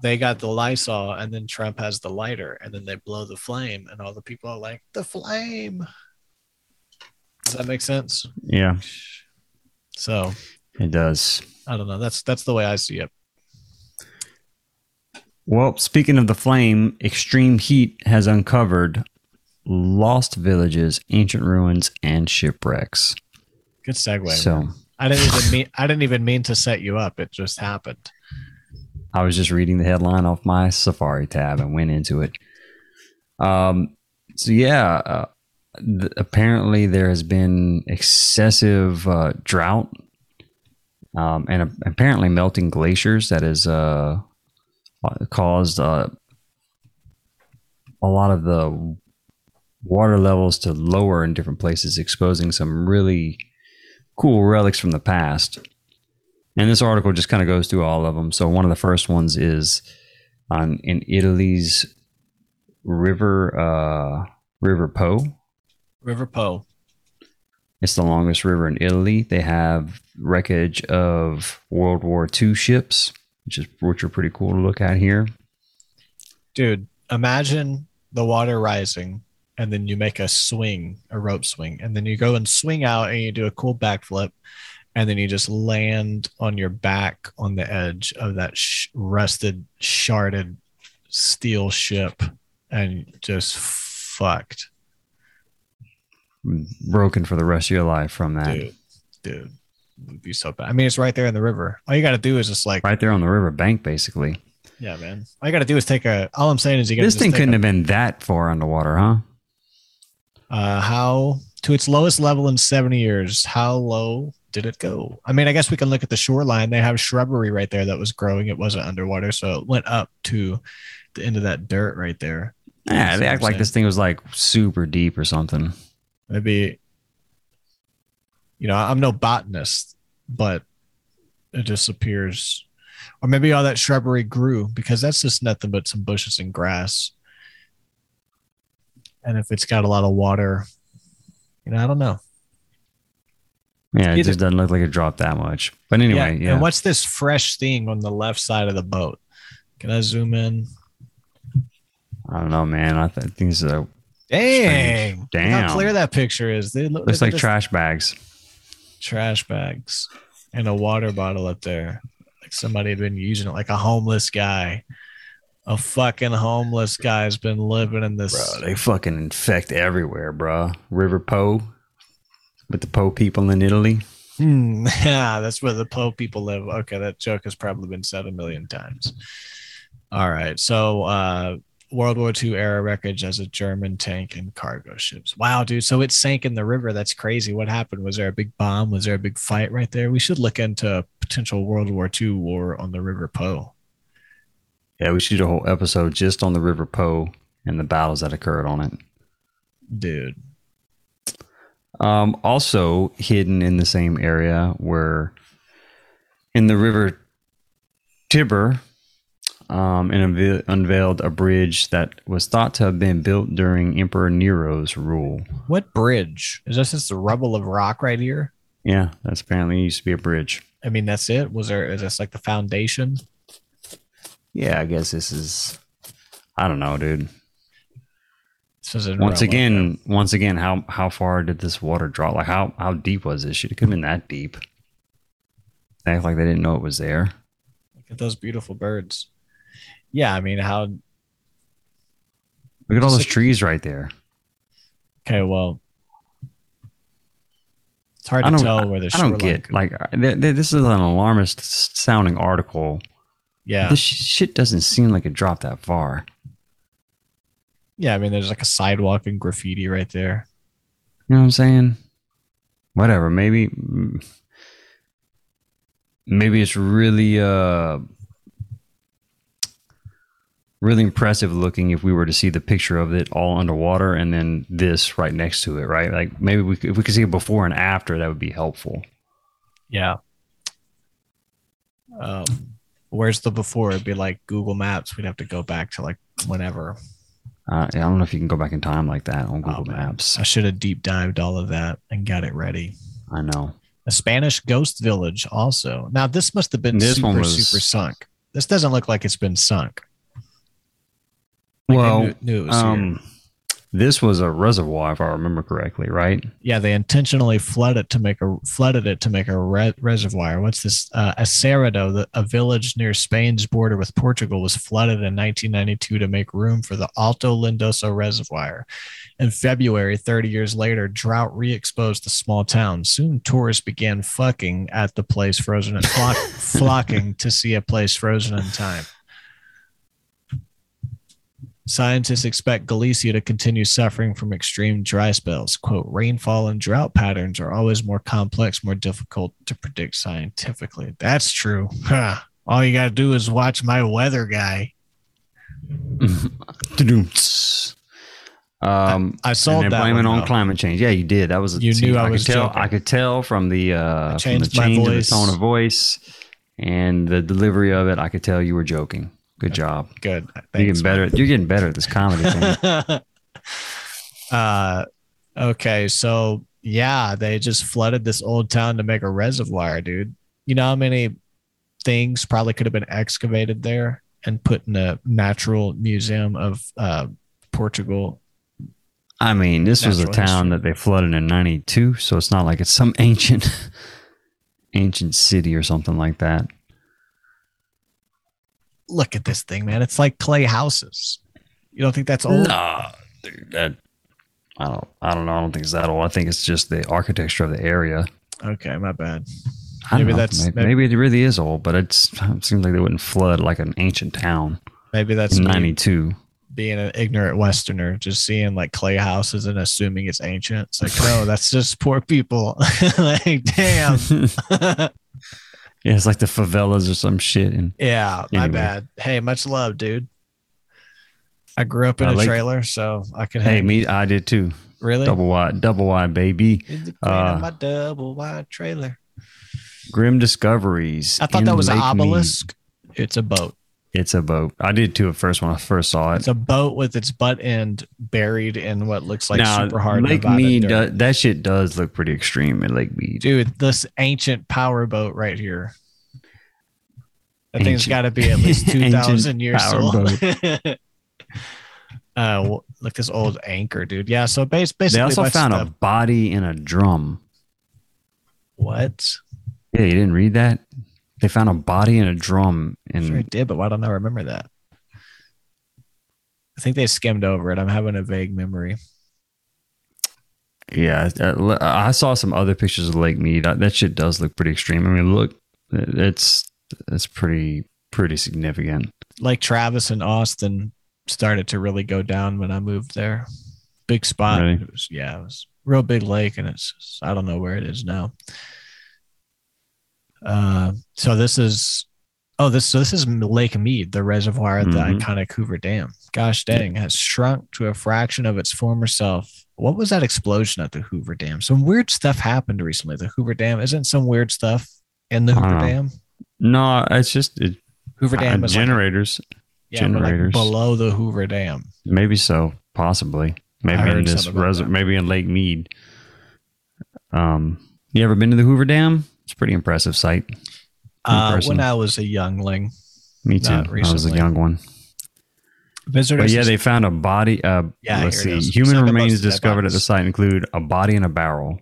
they got the Lysol and then Trump has the lighter and then they blow the flame and all the people are like, the flame. Does that make sense? Yeah. So it does. I don't know. That's that's the way I see it. Well, speaking of the flame, extreme heat has uncovered lost villages, ancient ruins, and shipwrecks. Good segue. So I didn't even mean I didn't even mean to set you up. It just happened. I was just reading the headline off my Safari tab and went into it. Um. So yeah, uh, th- apparently there has been excessive uh, drought, um, and uh, apparently melting glaciers that is uh caused uh, a lot of the water levels to lower in different places, exposing some really cool relics from the past. And this article just kind of goes through all of them. So one of the first ones is on in Italy's River uh, River Po. River Po. It's the longest river in Italy. They have wreckage of World War II ships which is which are pretty cool to look at here. Dude, imagine the water rising and then you make a swing, a rope swing, and then you go and swing out and you do a cool backflip and then you just land on your back on the edge of that sh- rusted, sharded steel ship and just fucked. Broken for the rest of your life from that. Dude, dude would be so bad. I mean, it's right there in the river. All you got to do is just like right there on the river bank, basically. Yeah, man. All you got to do is take a. All I'm saying is you got. This thing couldn't a, have been that far underwater, huh? Uh, how to its lowest level in 70 years? How low did it go? I mean, I guess we can look at the shoreline. They have shrubbery right there that was growing. It wasn't underwater, so it went up to the end of that dirt right there. Yeah, they act like this thing was like super deep or something. Maybe, you know, I'm no botanist, but it just appears, or maybe all that shrubbery grew because that's just nothing but some bushes and grass. And if it's got a lot of water, you know, I don't know. Yeah, it Either- just doesn't look like it dropped that much. But anyway, yeah. And what's this fresh thing on the left side of the boat? Can I zoom in? I don't know, man. I th- think it's a Dang! Look Damn. How clear that picture is. They look, looks look like trash bags. trash bags and a water bottle up there. Like somebody had been using it, like a homeless guy. A fucking homeless guy's been living in this. Bro, they fucking infect everywhere, bro. River Po with the Po people in Italy. Hmm, yeah, that's where the Po people live. Okay, that joke has probably been said a million times. All right, so uh, World War II era wreckage as a German tank and cargo ships. Wow, dude! So it sank in the river. That's crazy. What happened? Was there a big bomb? Was there a big fight right there? We should look into a potential World War II war on the River Po. Yeah, we should do a whole episode just on the River Po and the battles that occurred on it. dude. Um, also hidden in the same area were in the river Tiber, um, and unve- unveiled a bridge that was thought to have been built during Emperor Nero's rule. What bridge? Is this just the rubble of rock right here? Yeah, that's apparently used to be a bridge. I mean, that's it. Was there? Is this like the foundation? Yeah, I guess this is. I don't know, dude. Once again, once again, how how far did this water drop? Like how how deep was this? Shit, it could have been that deep. They act like they didn't know it was there. Look at those beautiful birds. Yeah, I mean, how? Look at all those trees right there. Okay, well, it's hard I to tell where the I don't get like uh, th- th- this is an alarmist sounding article. Yeah, This shit doesn't seem like it dropped that far. yeah. I mean, there's like a sidewalk and graffiti right there. You know what I'm saying? Whatever. Maybe maybe it's really uh really impressive looking if we were to see the picture of it all underwater and then this right next to it, right? Like maybe we could, if we could see it before and after, that would be helpful. Yeah. Um, where's the before? It'd be like Google Maps. We'd have to go back to like whenever. Uh, I don't know if you can go back in time like that on Google Oh. Maps. I should have deep dived all of that and got it ready. I know. A Spanish ghost village also. Now this must have been This super was- super sunk. This doesn't look like it's been sunk. Well, here. um, this was a reservoir, if I remember correctly, right? yeah, they intentionally flooded it to make a flooded it to make a re- reservoir. What's this? Uh, Aceredo, the, a village near Spain's border with Portugal, was flooded in 1992 to make room for the Alto Lindoso Reservoir. In February, 30 years later, drought re-exposed the small town. Soon, tourists began fucking at the place frozen and flock, flocking to see a place frozen in time. Scientists expect Galicia to continue suffering from extreme dry spells. Quote, rainfall and drought patterns are always more complex, more difficult to predict scientifically. That's true. Huh. All you got to do is watch my weather guy. um, I sold and that blaming on though. climate change. Yeah, you did. That was You knew I could was tell. joking. I could tell from the uh, from the change of the tone of voice and the delivery of it. I could tell you were joking. Good job. Good. You're getting better. You're getting better at this comedy thing. uh, okay, so yeah, they just flooded this old town to make a reservoir, dude. You know how many things probably could have been excavated there and put in a natural museum of uh, Portugal? I mean, this was a town history. that they flooded in '92, so it's not like it's some ancient, ancient city or something like that. Look at this thing, man. It's like clay houses. You don't think that's old? Nah, dude, that I don't. I don't know. I don't think it's that old. I think it's just the architecture of the area. Okay, my bad. Maybe know. that's- maybe, maybe- maybe it really is old, but it's, it seems like they wouldn't flood like an ancient town Maybe that's '92. being an ignorant Westerner, just seeing like clay houses and assuming it's ancient. It's like, no, that's just poor people. like, damn. Yeah, it's like the favelas or some shit. And yeah, my bad. Hey, much love, dude. I grew up in I a like- trailer, so I can. Hey, me, I did too. really? Double wide, double wide, baby. In the crate uh, my double wide trailer. Grim Discoveries. I thought that was an Lake Mead. obelisk. It's a boat. It's a boat. I did too at first when I first saw it. It's a boat with its butt end buried in what looks like now, super hard Lake Nevada Mead, that shit does look pretty extreme in Lake Mead. Dude, this ancient power boat right here. That thing's Ancient- got to be at least two thousand years power old. uh, look this old anchor, dude. Yeah, so bas- basically, They also found a body in a drum. what? Yeah, you didn't read that? They found a body in a drum in Sure, did, but why don't I remember that? I think they skimmed over it. I'm having a vague memory. Yeah, I saw some other pictures of Lake Mead. That shit does look pretty extreme. I mean, look, it's it's pretty pretty significant. Lake Travis and Austin started to really go down when I moved there. Big spot. Really? It was yeah, it was a real big lake, and it's I don't know where it is now. Uh, so this is oh this so this is Lake Mead, the reservoir at the Mhm. iconic Hoover Dam. Gosh dang, has shrunk to a fraction of its former self. What was that explosion at the Hoover Dam? Some weird stuff happened recently. The Hoover Dam isn't some weird stuff in the Hoover. Dam. No, it's just it, Hoover Dam uh, is like generators. Yeah, but like generators. below the Hoover Dam. Maybe so, possibly. Maybe in this res- that. maybe in Lake Mead. Um, you ever been to the Hoover Dam? It's a pretty impressive site. Uh, when I was a youngling, Me too. I was a young one. visitors. But yeah, they found a body. Uh, Yeah, let's see. Human remains discovered at the site include a body and a barrel,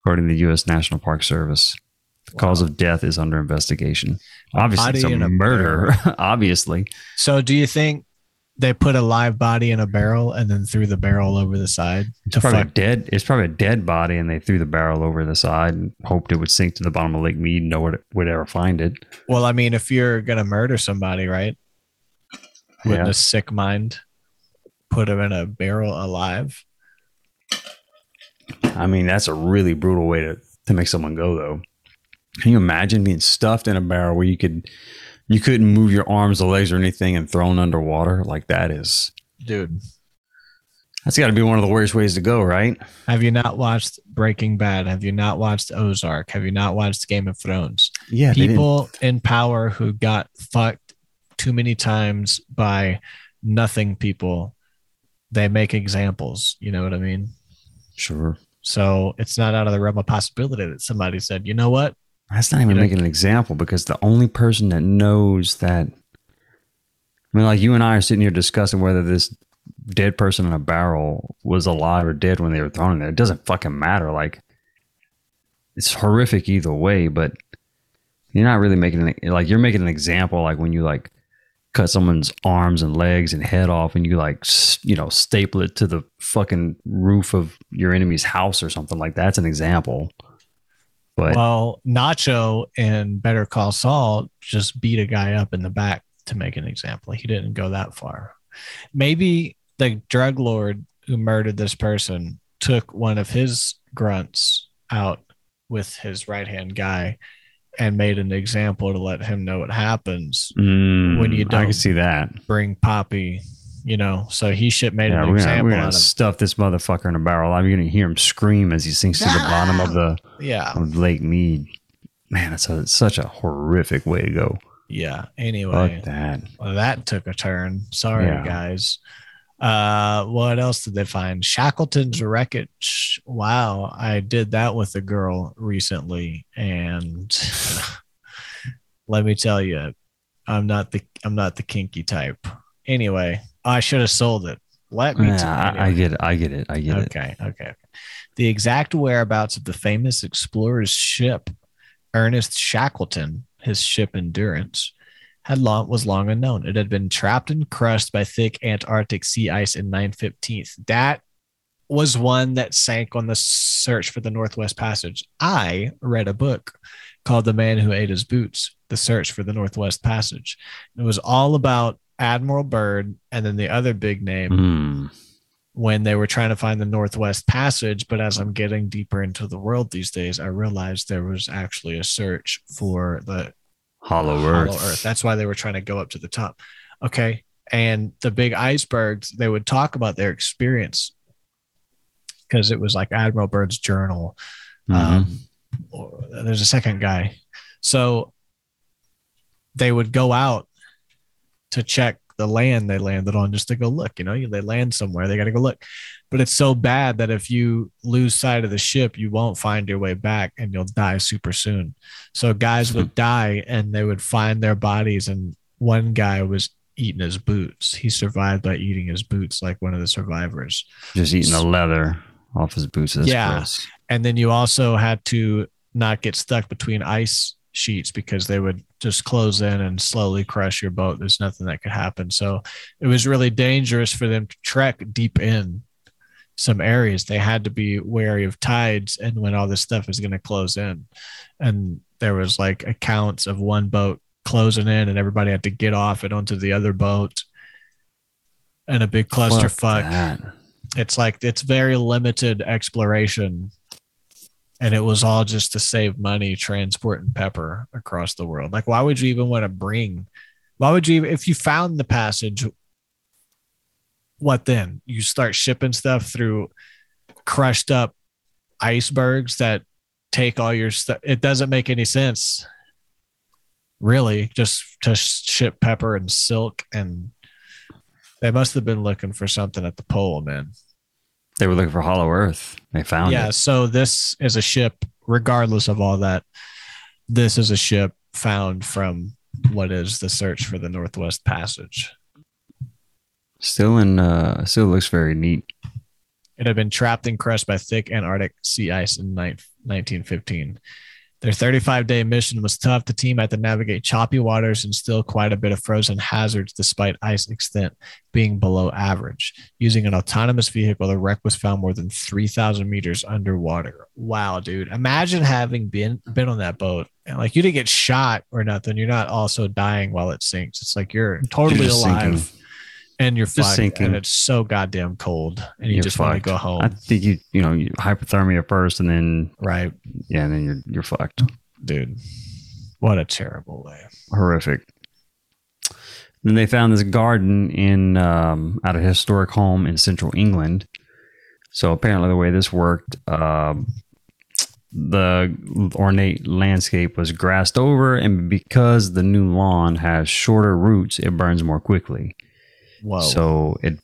according to the U.S. National Park Service. The cause of death is under investigation. Obviously, it's a in a murder. obviously, So, do you think they put a live body in a barrel and then threw the barrel over the side to it's probably a fuck? dead. It's probably a dead body, and they threw the barrel over the side and hoped it would sink to the bottom of Lake Mead. No one would ever find it. Well, I mean, if you're gonna murder somebody, right? With Yeah. a sick mind, put him in a barrel alive. I mean, that's a really brutal way to, to make someone go, though. Can you imagine being stuffed in a barrel where you could you couldn't move your arms or legs or anything and thrown underwater? Like that is Dude, that's got to be one of the worst ways to go, right? have you not watched Breaking Bad? Have you not watched Ozark? Have you not watched Game of Thrones? Yeah, people in power who got fucked too many times by nothing people they make examples you know what i mean Sure, so it's not out of the realm of possibility that somebody said you know what that's not even making an example because the only person that knows that, I mean, like you and I are sitting here discussing whether this dead person in a barrel was alive or dead when they were thrown in there. It doesn't fucking matter. Like, it's horrific either way, but you're not really making an, like you're making an example like when you like cut someone's arms and legs and head off and you like you know staple it to the fucking roof of your enemy's house or something like that's an example but well nacho and better call saul just beat a guy up in the back to make an example. He didn't go that far. Maybe the drug lord who murdered this person took one of his grunts out with his right hand guy and made an example to let him know what happens mm, when you don't I can see that. bring Poppy, you know. So he should made yeah an we're gonna, example we're gonna out of stuff this motherfucker in a barrel i'm gonna hear him scream as he sinks to the bottom of the yeah, of lake mead man it's, a, it's such a horrific way to go yeah. Anyway, fuck that that took a turn. Sorry, Yeah. guys. Uh, what else did they find? Shackleton's wreckage. Wow, I did that with a girl recently, and let me tell you, I'm not the I'm not the kinky type. Anyway, I should have sold it. Let me. tell yeah, you. I, I get it i get it i get it okay, okay, okay. The exact whereabouts of the famous explorer's ship, Ernest Shackleton, his ship Endurance, had long was long unknown. It had been trapped and crushed by thick Antarctic sea ice in 915th. That was one that sank on the search for the Northwest Passage. I read a book called The Man Who Ate His Boots: The Search for the Northwest Passage. It was all about Admiral Byrd and then the other big name Hmm. when they were trying to find the Northwest Passage. But as I'm getting deeper into the world these days, I realized there was actually a search for the hollow earth Hollow Earth. That's why they were trying to go up to the top. Okay. and the big icebergs they would talk about their experience because it was like admiral byrd's journal um, there's a second guy so they would go out to check the land they landed on just to go look you know they land somewhere they got to go look but it's so bad that if you lose sight of the ship you won't find your way back and you'll die super soon so guys would die and they would find their bodies and one guy was eating his boots he survived by eating his boots like one of the survivors Just eating the leather off his boots. Yeah. gross. and then you also had to not get stuck between ice sheets because they would just close in and slowly crush your boat. There's nothing that could happen. So it was really dangerous for them to trek deep in some areas. They had to be wary of tides and when all this stuff is going to close in. And there was like accounts of one boat closing in and everybody had to get off it onto the other boat. And a big Fuck clusterfuck it's like it's very limited exploration and it was all just to save money transporting pepper across the world. Like why would you even want to bring why would you if you found the passage what then? You start shipping stuff through crushed up icebergs that take all your stuff it doesn't make any sense really just to ship pepper and silk and they must have been looking for something at the pole man They were looking for Hollow Earth. They found yeah it. so this is a ship regardless of all that this is a ship found from what is the search for the northwest passage Still in. Uh, still looks very neat. it had been trapped and crushed by thick antarctic sea ice in nine- 1915 their 35 day mission was tough. The team had to navigate choppy waters and still quite a bit of frozen hazards despite ice extent being below average. Using an autonomous vehicle the wreck was found more than 3000 meters underwater. Wow dude. Imagine having been been on that boat. And like you didn't get shot or nothing. You're not also dying while it sinks. It's like you're totally just alive. sinking. And you're Just fucked sinking. and it's so goddamn cold and you You're just want to go home I think you. You know, you, hypothermia first, and then right yeah, and then you're you're fucked. dude what a terrible way Horrific. Then they found this garden in um, at a historic home in central England. So apparently, the way this worked, um, the ornate landscape was grassed over, and because the new lawn has shorter roots, it burns more quickly. Whoa So it,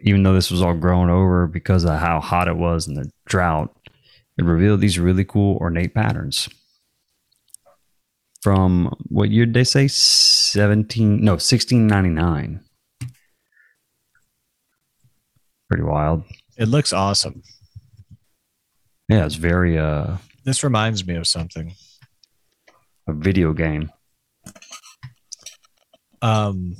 even though this was all grown over because of how hot it was and the drought, it revealed these really cool ornate patterns. From what year did they say? Seventeen? No, sixteen ninety nine. Pretty wild. it looks awesome Yeah, it's very uh this reminds me of something a video game. um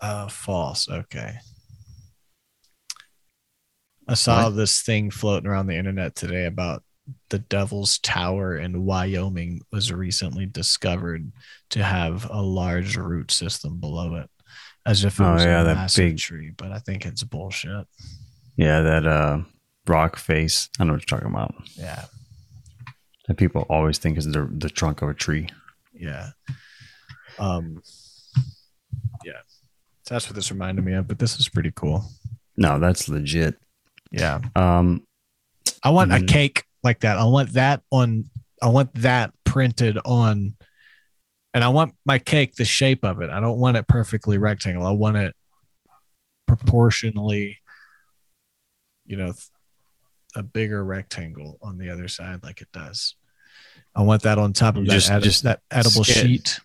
uh false okay i saw What? this thing floating around the internet today about the devil's tower in wyoming was recently discovered to have a large root system below it as if it Oh, was yeah, a that massive big- tree but i think it's bullshit Yeah, that uh rock face. I know what you're talking about. yeah That people always think is the the trunk of a tree. yeah um that's what this reminded me of but this is pretty cool. No, that's legit. yeah. Um i want a Mhm. cake like that. I want that on i want that printed on and i want my cake the shape of it. I don't want it perfectly rectangle. I want it proportionally you know a bigger rectangle on the other side like it does. I want that on top of that, Just- edi- just that edible scale- sheet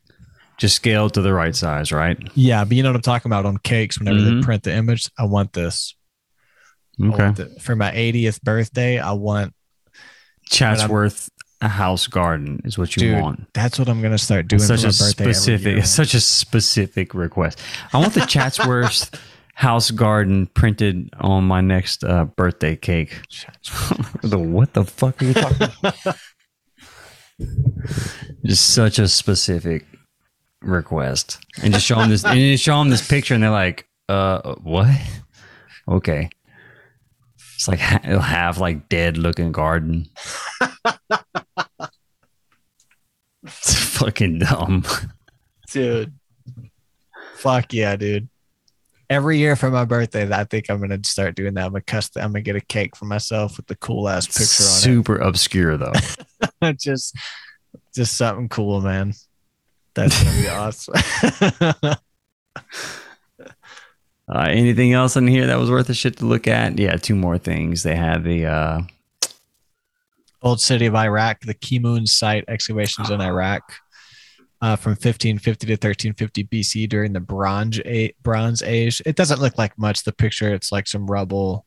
just scale to the right size, right? Yeah, but you know what I'm talking about on cakes. Whenever Mhm. they print the image, I want this. Okay. want it- For my 80th birthday, I want. Chatsworth House Garden is what you Dude, want. That's what I'm gonna start doing It's for such a specific, such a specific request. I want the Chatsworth House Garden printed on my next uh, birthday cake. the what the fuck are you talking? about? just such a specific request, and just show them this, and just show them this picture, and they're like, "Uh, what? Okay." It's like it'll have like dead looking garden. it's fucking dumb. dude. Fuck yeah, dude. Every year for my birthday, I think I'm gonna start doing that. I'm gonna custom, I'm gonna get a cake for myself with the cool ass picture on Super obscure though. just, just something cool, man. That's gonna be awesome. Uh, anything else in here that was worth a shit to look at? Yeah, two more things. They had the uh, Old city of Iraq, the Kemune site excavations in Iraq. Uh, from 1550 to 1350 BC during the Bronze Age, Bronze Age. It doesn't look like much. The picture, it's like some rubble.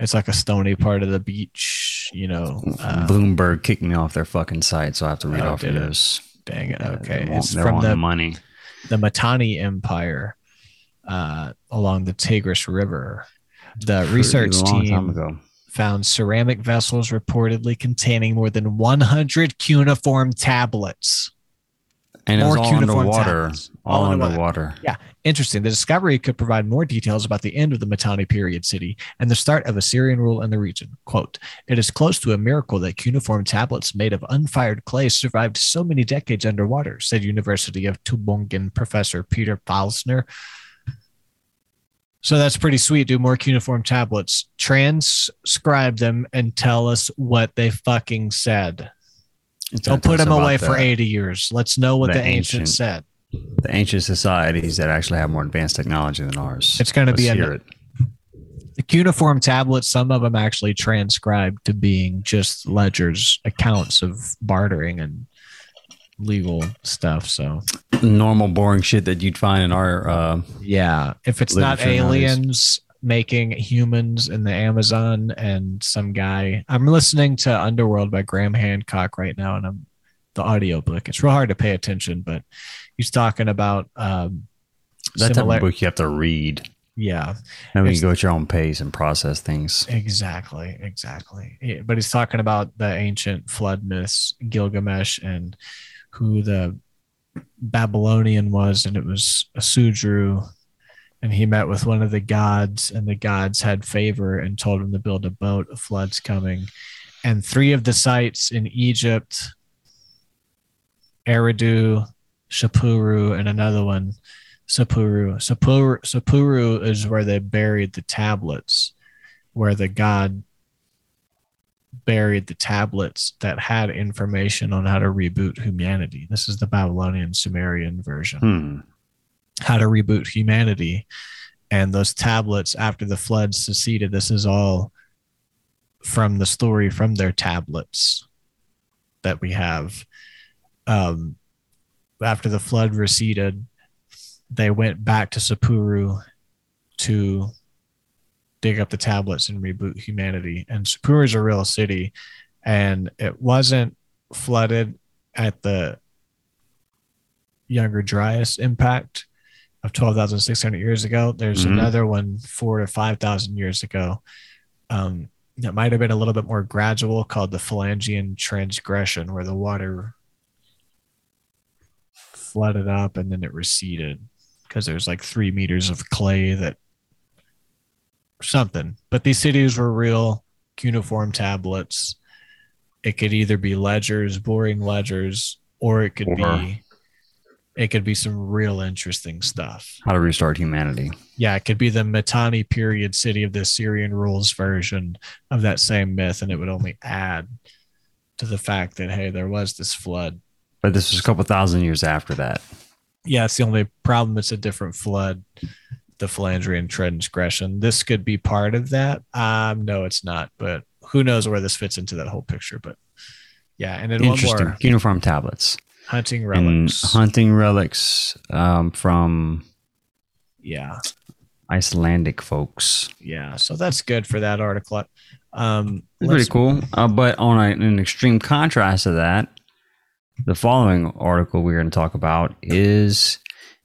It's like a stony part of the beach. You know, uh, Bloomberg kicked me off their fucking site, so I have to read Oh, off of it? This. dang it. Okay, they it's from the money. the Mitanni Empire uh, along the Tigris River. The research a long time team ago. found ceramic vessels reportedly containing more than 100 cuneiform tablets. And it was More all cuneiform underwater. tablets. All All underwater. underwater. Interesting. The discovery could provide more details about the end of the Mitanni period city and the start of Assyrian rule in the region. Quote, it is close to a miracle that cuneiform tablets made of unfired clay survived so many decades underwater, said University of Tübingen professor Peter Pfälzner. So that's pretty sweet. Do more cuneiform tablets, transcribe them, and tell us what they fucking said. Don't put them away for 80 years. Let's know what the the, ancient ancient- said. The ancient societies that actually have more advanced technology than ours. It's gonna be a- it. the cuneiform tablets, some of them actually transcribed to being just ledgers, accounts of bartering and legal stuff. So normal boring shit that you'd find in our uh, yeah, if it's not aliens making humans in the Amazon and some guy, I'm listening to Underworld by Graham Hancock right now, and I'm the audio book. It's real hard to pay attention, but he's talking about um, that type of book you have to read. yeah, And can go at your own pace and process things. Exactly, exactly. But he's talking about the ancient flood myths, Gilgamesh, and who the Babylonian was, and it was Asudru. And he met with one of the gods, and the gods had favor and told him to build a boat. A flood's coming, and three of the sites in Egypt, Eridu, Shapuru, and another one, Sapuru. Sapuru, Sapuru is where they buried the tablets, where the god buried the tablets that had information on how to reboot humanity. This is the Babylonian Sumerian version. Hmm. How to reboot humanity. And those tablets after the flood seceded, this is all from the story from their tablets that we have. Um, after the flood receded, they went back to Sapuru to dig up the tablets and reboot humanity. And Sapuru is a real city, and it wasn't flooded at the Younger Dryas impact of 12,600 years ago. There's Mhm. another one four to 5,000 years ago. Um, that might have been a little bit more gradual called the Flandrian transgression, where the water flooded up and then it receded because there's like three meters of clay that something. But these cities were real cuneiform tablets. It could either be ledgers, boring ledgers, or it could Or- be it could be some real interesting stuff. How to restart humanity. Yeah, it could be the Mitanni period city of the Syrian rules version of that same myth, and it would only add to the fact that hey, there was this flood. But this was a couple thousand years after that. Yeah, it's the only problem. It's a different flood, the Flandrian transgression. This could be part of that. Um, no, it's not. But who knows where this fits into that whole picture? But yeah, and then one Interesting. more Cuneiform tablets. hunting And relics. hunting relics um, from yeah, Icelandic folks. yeah. So that's good for that article. Um, pretty cool. Uh, but on a, an extreme contrast to that, the following article we're going to talk about is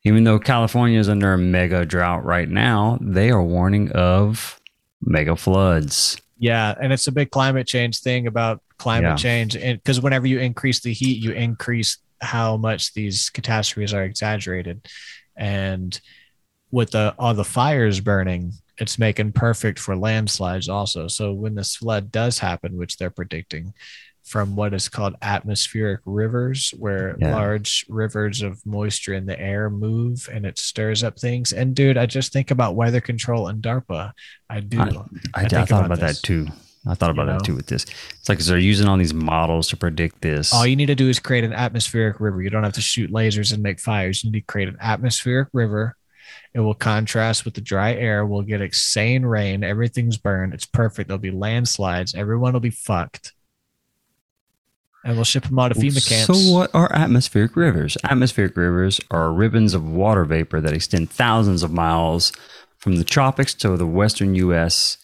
even though California is under a mega drought right now, they are warning of mega floods. Yeah, and it's a big climate change thing about climate Yeah. change, and because whenever you increase the heat, you increase how much these catastrophes are exaggerated, and with the all the fires burning, it's making perfect for landslides also. So when this flood does happen, which they're predicting, from what is called atmospheric rivers, where Yeah. large rivers of moisture in the air move and it stirs up things. And dude, I just think about weather control and DARPA. I do. I, I, I, think thought about about, that too. I thought about You that too with this. It's like they're using all these models to predict this. All you need to do is create an atmospheric river. You don't have to shoot lasers and make fires. You need to create an atmospheric river. It will contrast with the dry air. We'll get insane rain. Everything's burned. It's perfect. There'll be landslides. Everyone will be fucked. And we'll ship them out to FEMA camps. So, what are atmospheric rivers? Atmospheric rivers are ribbons of water vapor that extend thousands of miles from the tropics to the western U.S.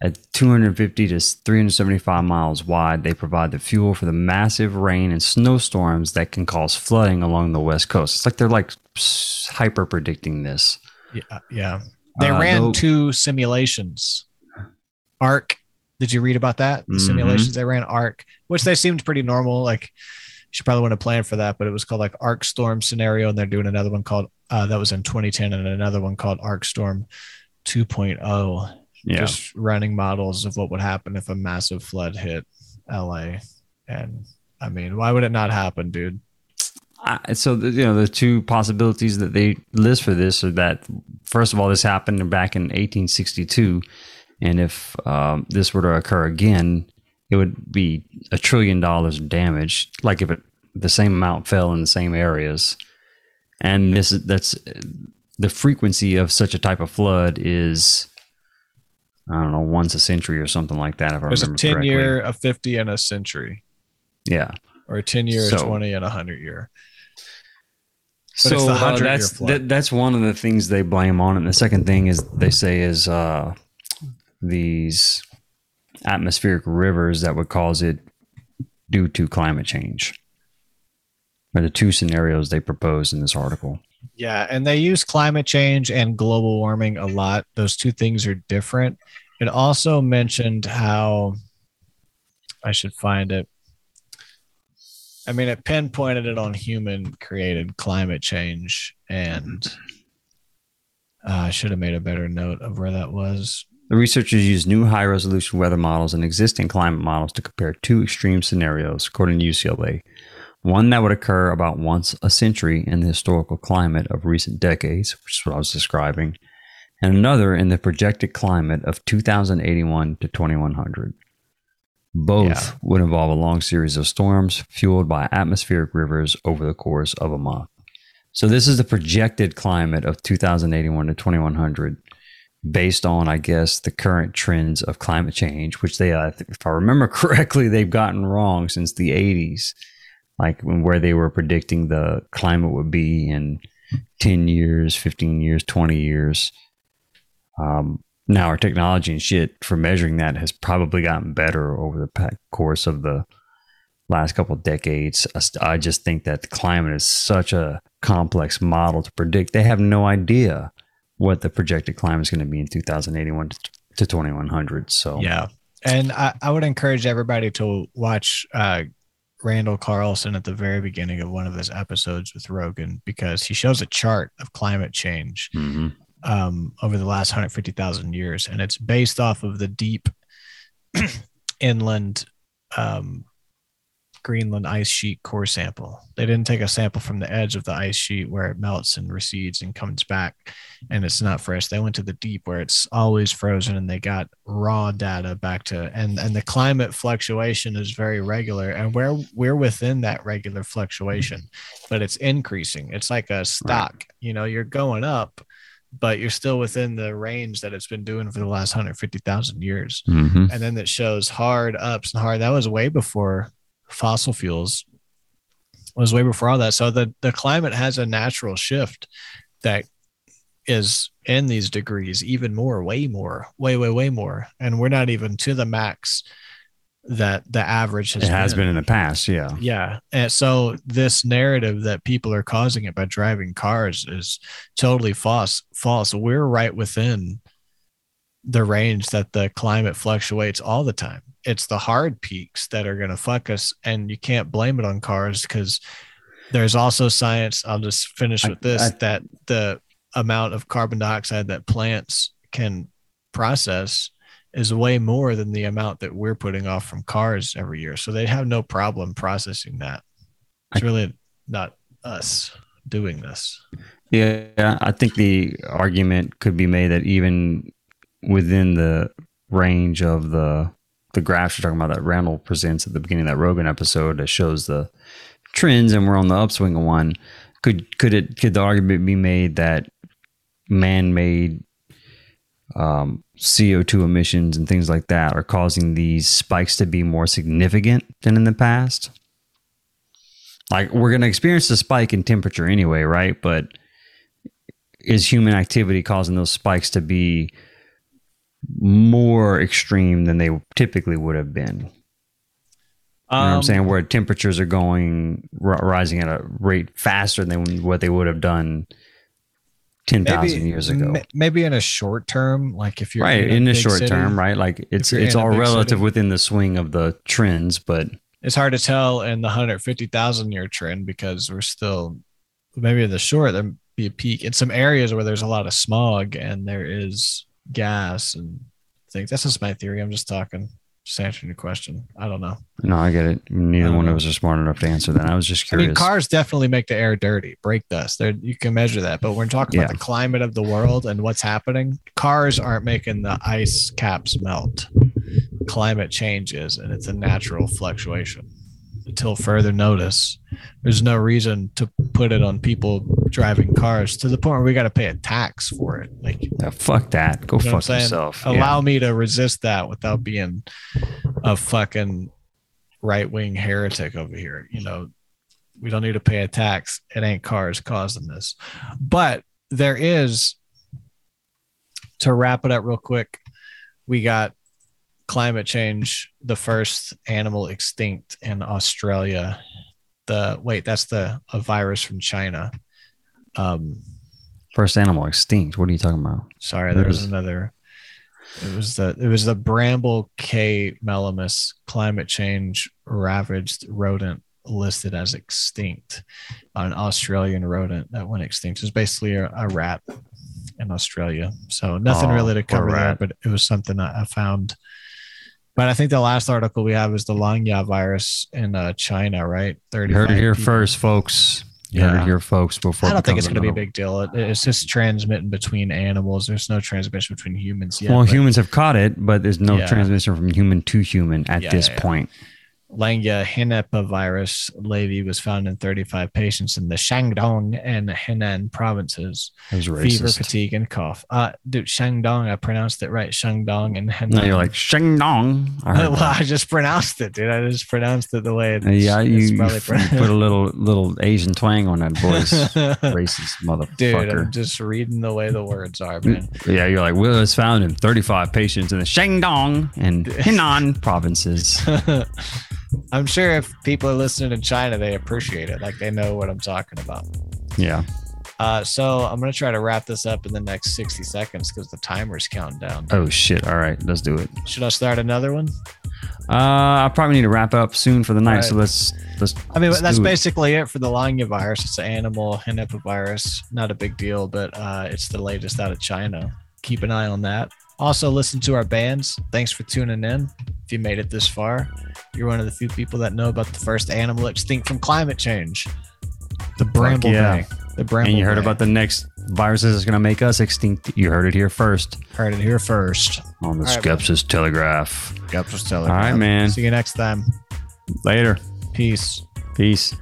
At 250 to 375 miles wide, they provide the fuel for the massive rain and snowstorms that can cause flooding along the west coast. It's like they're like hyper predicting this. Yeah, yeah. They Uh, ran though- two simulations. ARC. Did you read about that? The Mhm. simulations they ran ARC, which they seemed pretty normal. Like you should probably want to plan for that, but it was called like ARkStorm scenario, and they're doing another one called uh, that was in 2010, and another one called ARkStorm 2.0. Yeah. Just running models of what would happen if a massive flood hit LA. And I mean, why would it not happen, dude? I, so the, you know the two possibilities that they list for this are that first of all this happened back in 1862 and if um, this were to occur again it would be a trillion dollars of damage like if it the same amount fell in the same areas and this that's the frequency of such a type of flood is I don't know once a century or something like that if I There's a 10 correctly. year, a 50, and a century, yeah or a 10 year, a 20, and a 100 year. so But the uh, 100 year that's flood. that, that's one of the things they blame on it. And the second thing is they say is uh, these atmospheric rivers that would cause it due to climate change. Are the two scenarios they propose in this article. Yeah, and they use climate change and global warming a lot. Those two things are different. It also mentioned how I should find it. I mean, it pinpointed it on human created climate change, and uh, I should have made a better note of where that was. The researchers used new high resolution weather models and existing climate models to compare two extreme scenarios, according to UCLA. One that would occur about once a century in the historical climate of recent decades, which is what I was describing, and another in the projected climate of 2081 to 2100. Both Yeah. would involve a long series of storms fueled by atmospheric rivers over the course of a month. So, this is the projected climate of 2081 to 2100 based on, I guess, the current trends of climate change, which they, uh, if I remember correctly, they've gotten wrong since the 80s, like when where they were predicting the climate would be in 10 years, 15 years, 20 years. Um, now, our technology and shit for measuring that has probably gotten better over the course of the last couple decades. I just think that the climate is such a complex model to predict. They have no idea what the projected climate is going to be in 2081 to, to 2100. So Yeah. And I, I would encourage everybody to watch uh, Randall Carlson at the very beginning of one of his episodes with Rogan because he shows a chart of climate change Mhm. um, over the last 150,000 years. And it's based off of the deep inland um, Greenland ice sheet core sample. They didn't take a sample from the edge of the ice sheet where it melts and recedes and comes back and it's not fresh. They went to the deep where it's always frozen and they got raw data back to and and the climate fluctuation is very regular and we're we're within that regular fluctuation, but it's increasing. It's like a stock. You know, you're going up, but you're still within the range that it's been doing for the last 150,000 years Mhm. and then it shows hard ups and hard. That was way before fossil fuels. Was way before all that. So the the climate has a natural shift that is in these degrees even more, way more, way way way more, and we're not even to the max that the average has. It has been in the past. Yeah. Yeah. And so this narrative that people are causing it by driving cars is totally false. False. We're right within the range that the climate fluctuates all the time. It's the hard peaks that are going to fuck us. And you can't blame it on cars because there's also science. I'll just finish with this I- that the amount of carbon dioxide that plants can process is way more than the amount that we're putting off from cars every year. So they have no problem processing that. It's really not us doing this. Yeah, I think the argument could be made that even within the range of the the graphs you're talking about that Randall presents at the beginning of that Rogan episode that shows the trends and we're on the upswing of one. Could could it could the argument be made that man made um, CO2 emissions and things like that are causing these spikes to be more significant than in the past? Like we're going to experience a spike in temperature anyway, right? But is human activity causing those spikes to be more extreme than they typically would have been? You know what I'm Um, saying? Where temperatures are going r- rising at a rate faster than what they would have done ten thousand years ago. ma- Maybe in a short term, like if you're right in, a in the short city, term right like it's it's all relative city. within the swing of the trends but It's hard to tell in the hundred fifty thousand year trend because we're still maybe in the short there be a peak in some areas where there's a lot of smog and there is gas and things. That's just my theory. I'm just talking, just answering your question. I don't know. no i get it neither one know. of us are smart enough to answer that i was just I curious mean, cars definitely make the air dirty, brake dust. There, you can measure that. But when we're talking about the climate of the world and what's happening, cars aren't making the ice caps melt. Climate changes, and it's a natural fluctuation. Until further notice, there's no reason to put it on people driving cars to the point where we got to pay a tax for it. Like, you fuck that go know fuck yourself Allow yeah. me to resist that without being a fucking right wing heretic over here. You know, we don't need to pay a tax. It ain't cars causing this. But there is, to wrap it up real quick, we got climate change, the first animal extinct in Australia. The wait, that's the a virus from China. Um, first animal extinct what are you talking about Sorry, there was There's- another. It was the it was the Bramble Cay melomys climate change ravaged rodent listed as extinct, an Australian rodent that went extinct. It was basically a, a rat in Australia. So nothing Oh, really to cover there, rat. but it was something I found. But I think the last article we have is the Langya virus in uh, China, right? Thirty. heard it here first folks you heard Yeah. it here folks before I don't it think it's going to be a big deal. It, it's just transmitting between animals. There's no transmission between humans yet. well but humans have caught it but there's no Yeah. transmission from human to human at Yeah, this point Langya henipavirus. levy was found in 35 patients in the Shandong and Henan provinces. Fever, fatigue, and cough. Uh, dude, Shandong, I pronounced it right. Shandong and Henan. no you're like shing dong I well, that. I just pronounced it, dude. I just pronounced it the way it's, yeah, you, it's you probably f- put a little little Asian twang on that voice. Racist motherfucker. Dude. I'm just reading the way the words are, man. yeah, you're like, Will was found in 35 patients in the Shandong and Henan provinces. I'm sure if people are listening in China, they appreciate it. Like they know what I'm talking about. Yeah. Uh, so I'm gonna try to wrap this up in the next 60 seconds because the timer's counting down. Oh shit. All right, let's do it. Should I start another one? Uh, I probably need to wrap up soon for the night, so let's let's. I mean, let's that's do it. basically it for the Langya virus. It's an animal virus. Not a big deal, but uh, it's the latest out of China. Keep an eye on that. Also, listen to our bands. Thanks for tuning in. If you made it this far, you're one of the few people that know about the first animal extinct from climate change. The bramble yeah. bay. The bramble. And you heard bay. about the next viruses that's going to make us extinct. You heard it here first Heard it here first. on the All right, man. Skepsis Telegraph. Yep, just All right, man. See you next time. Later. Peace. Peace.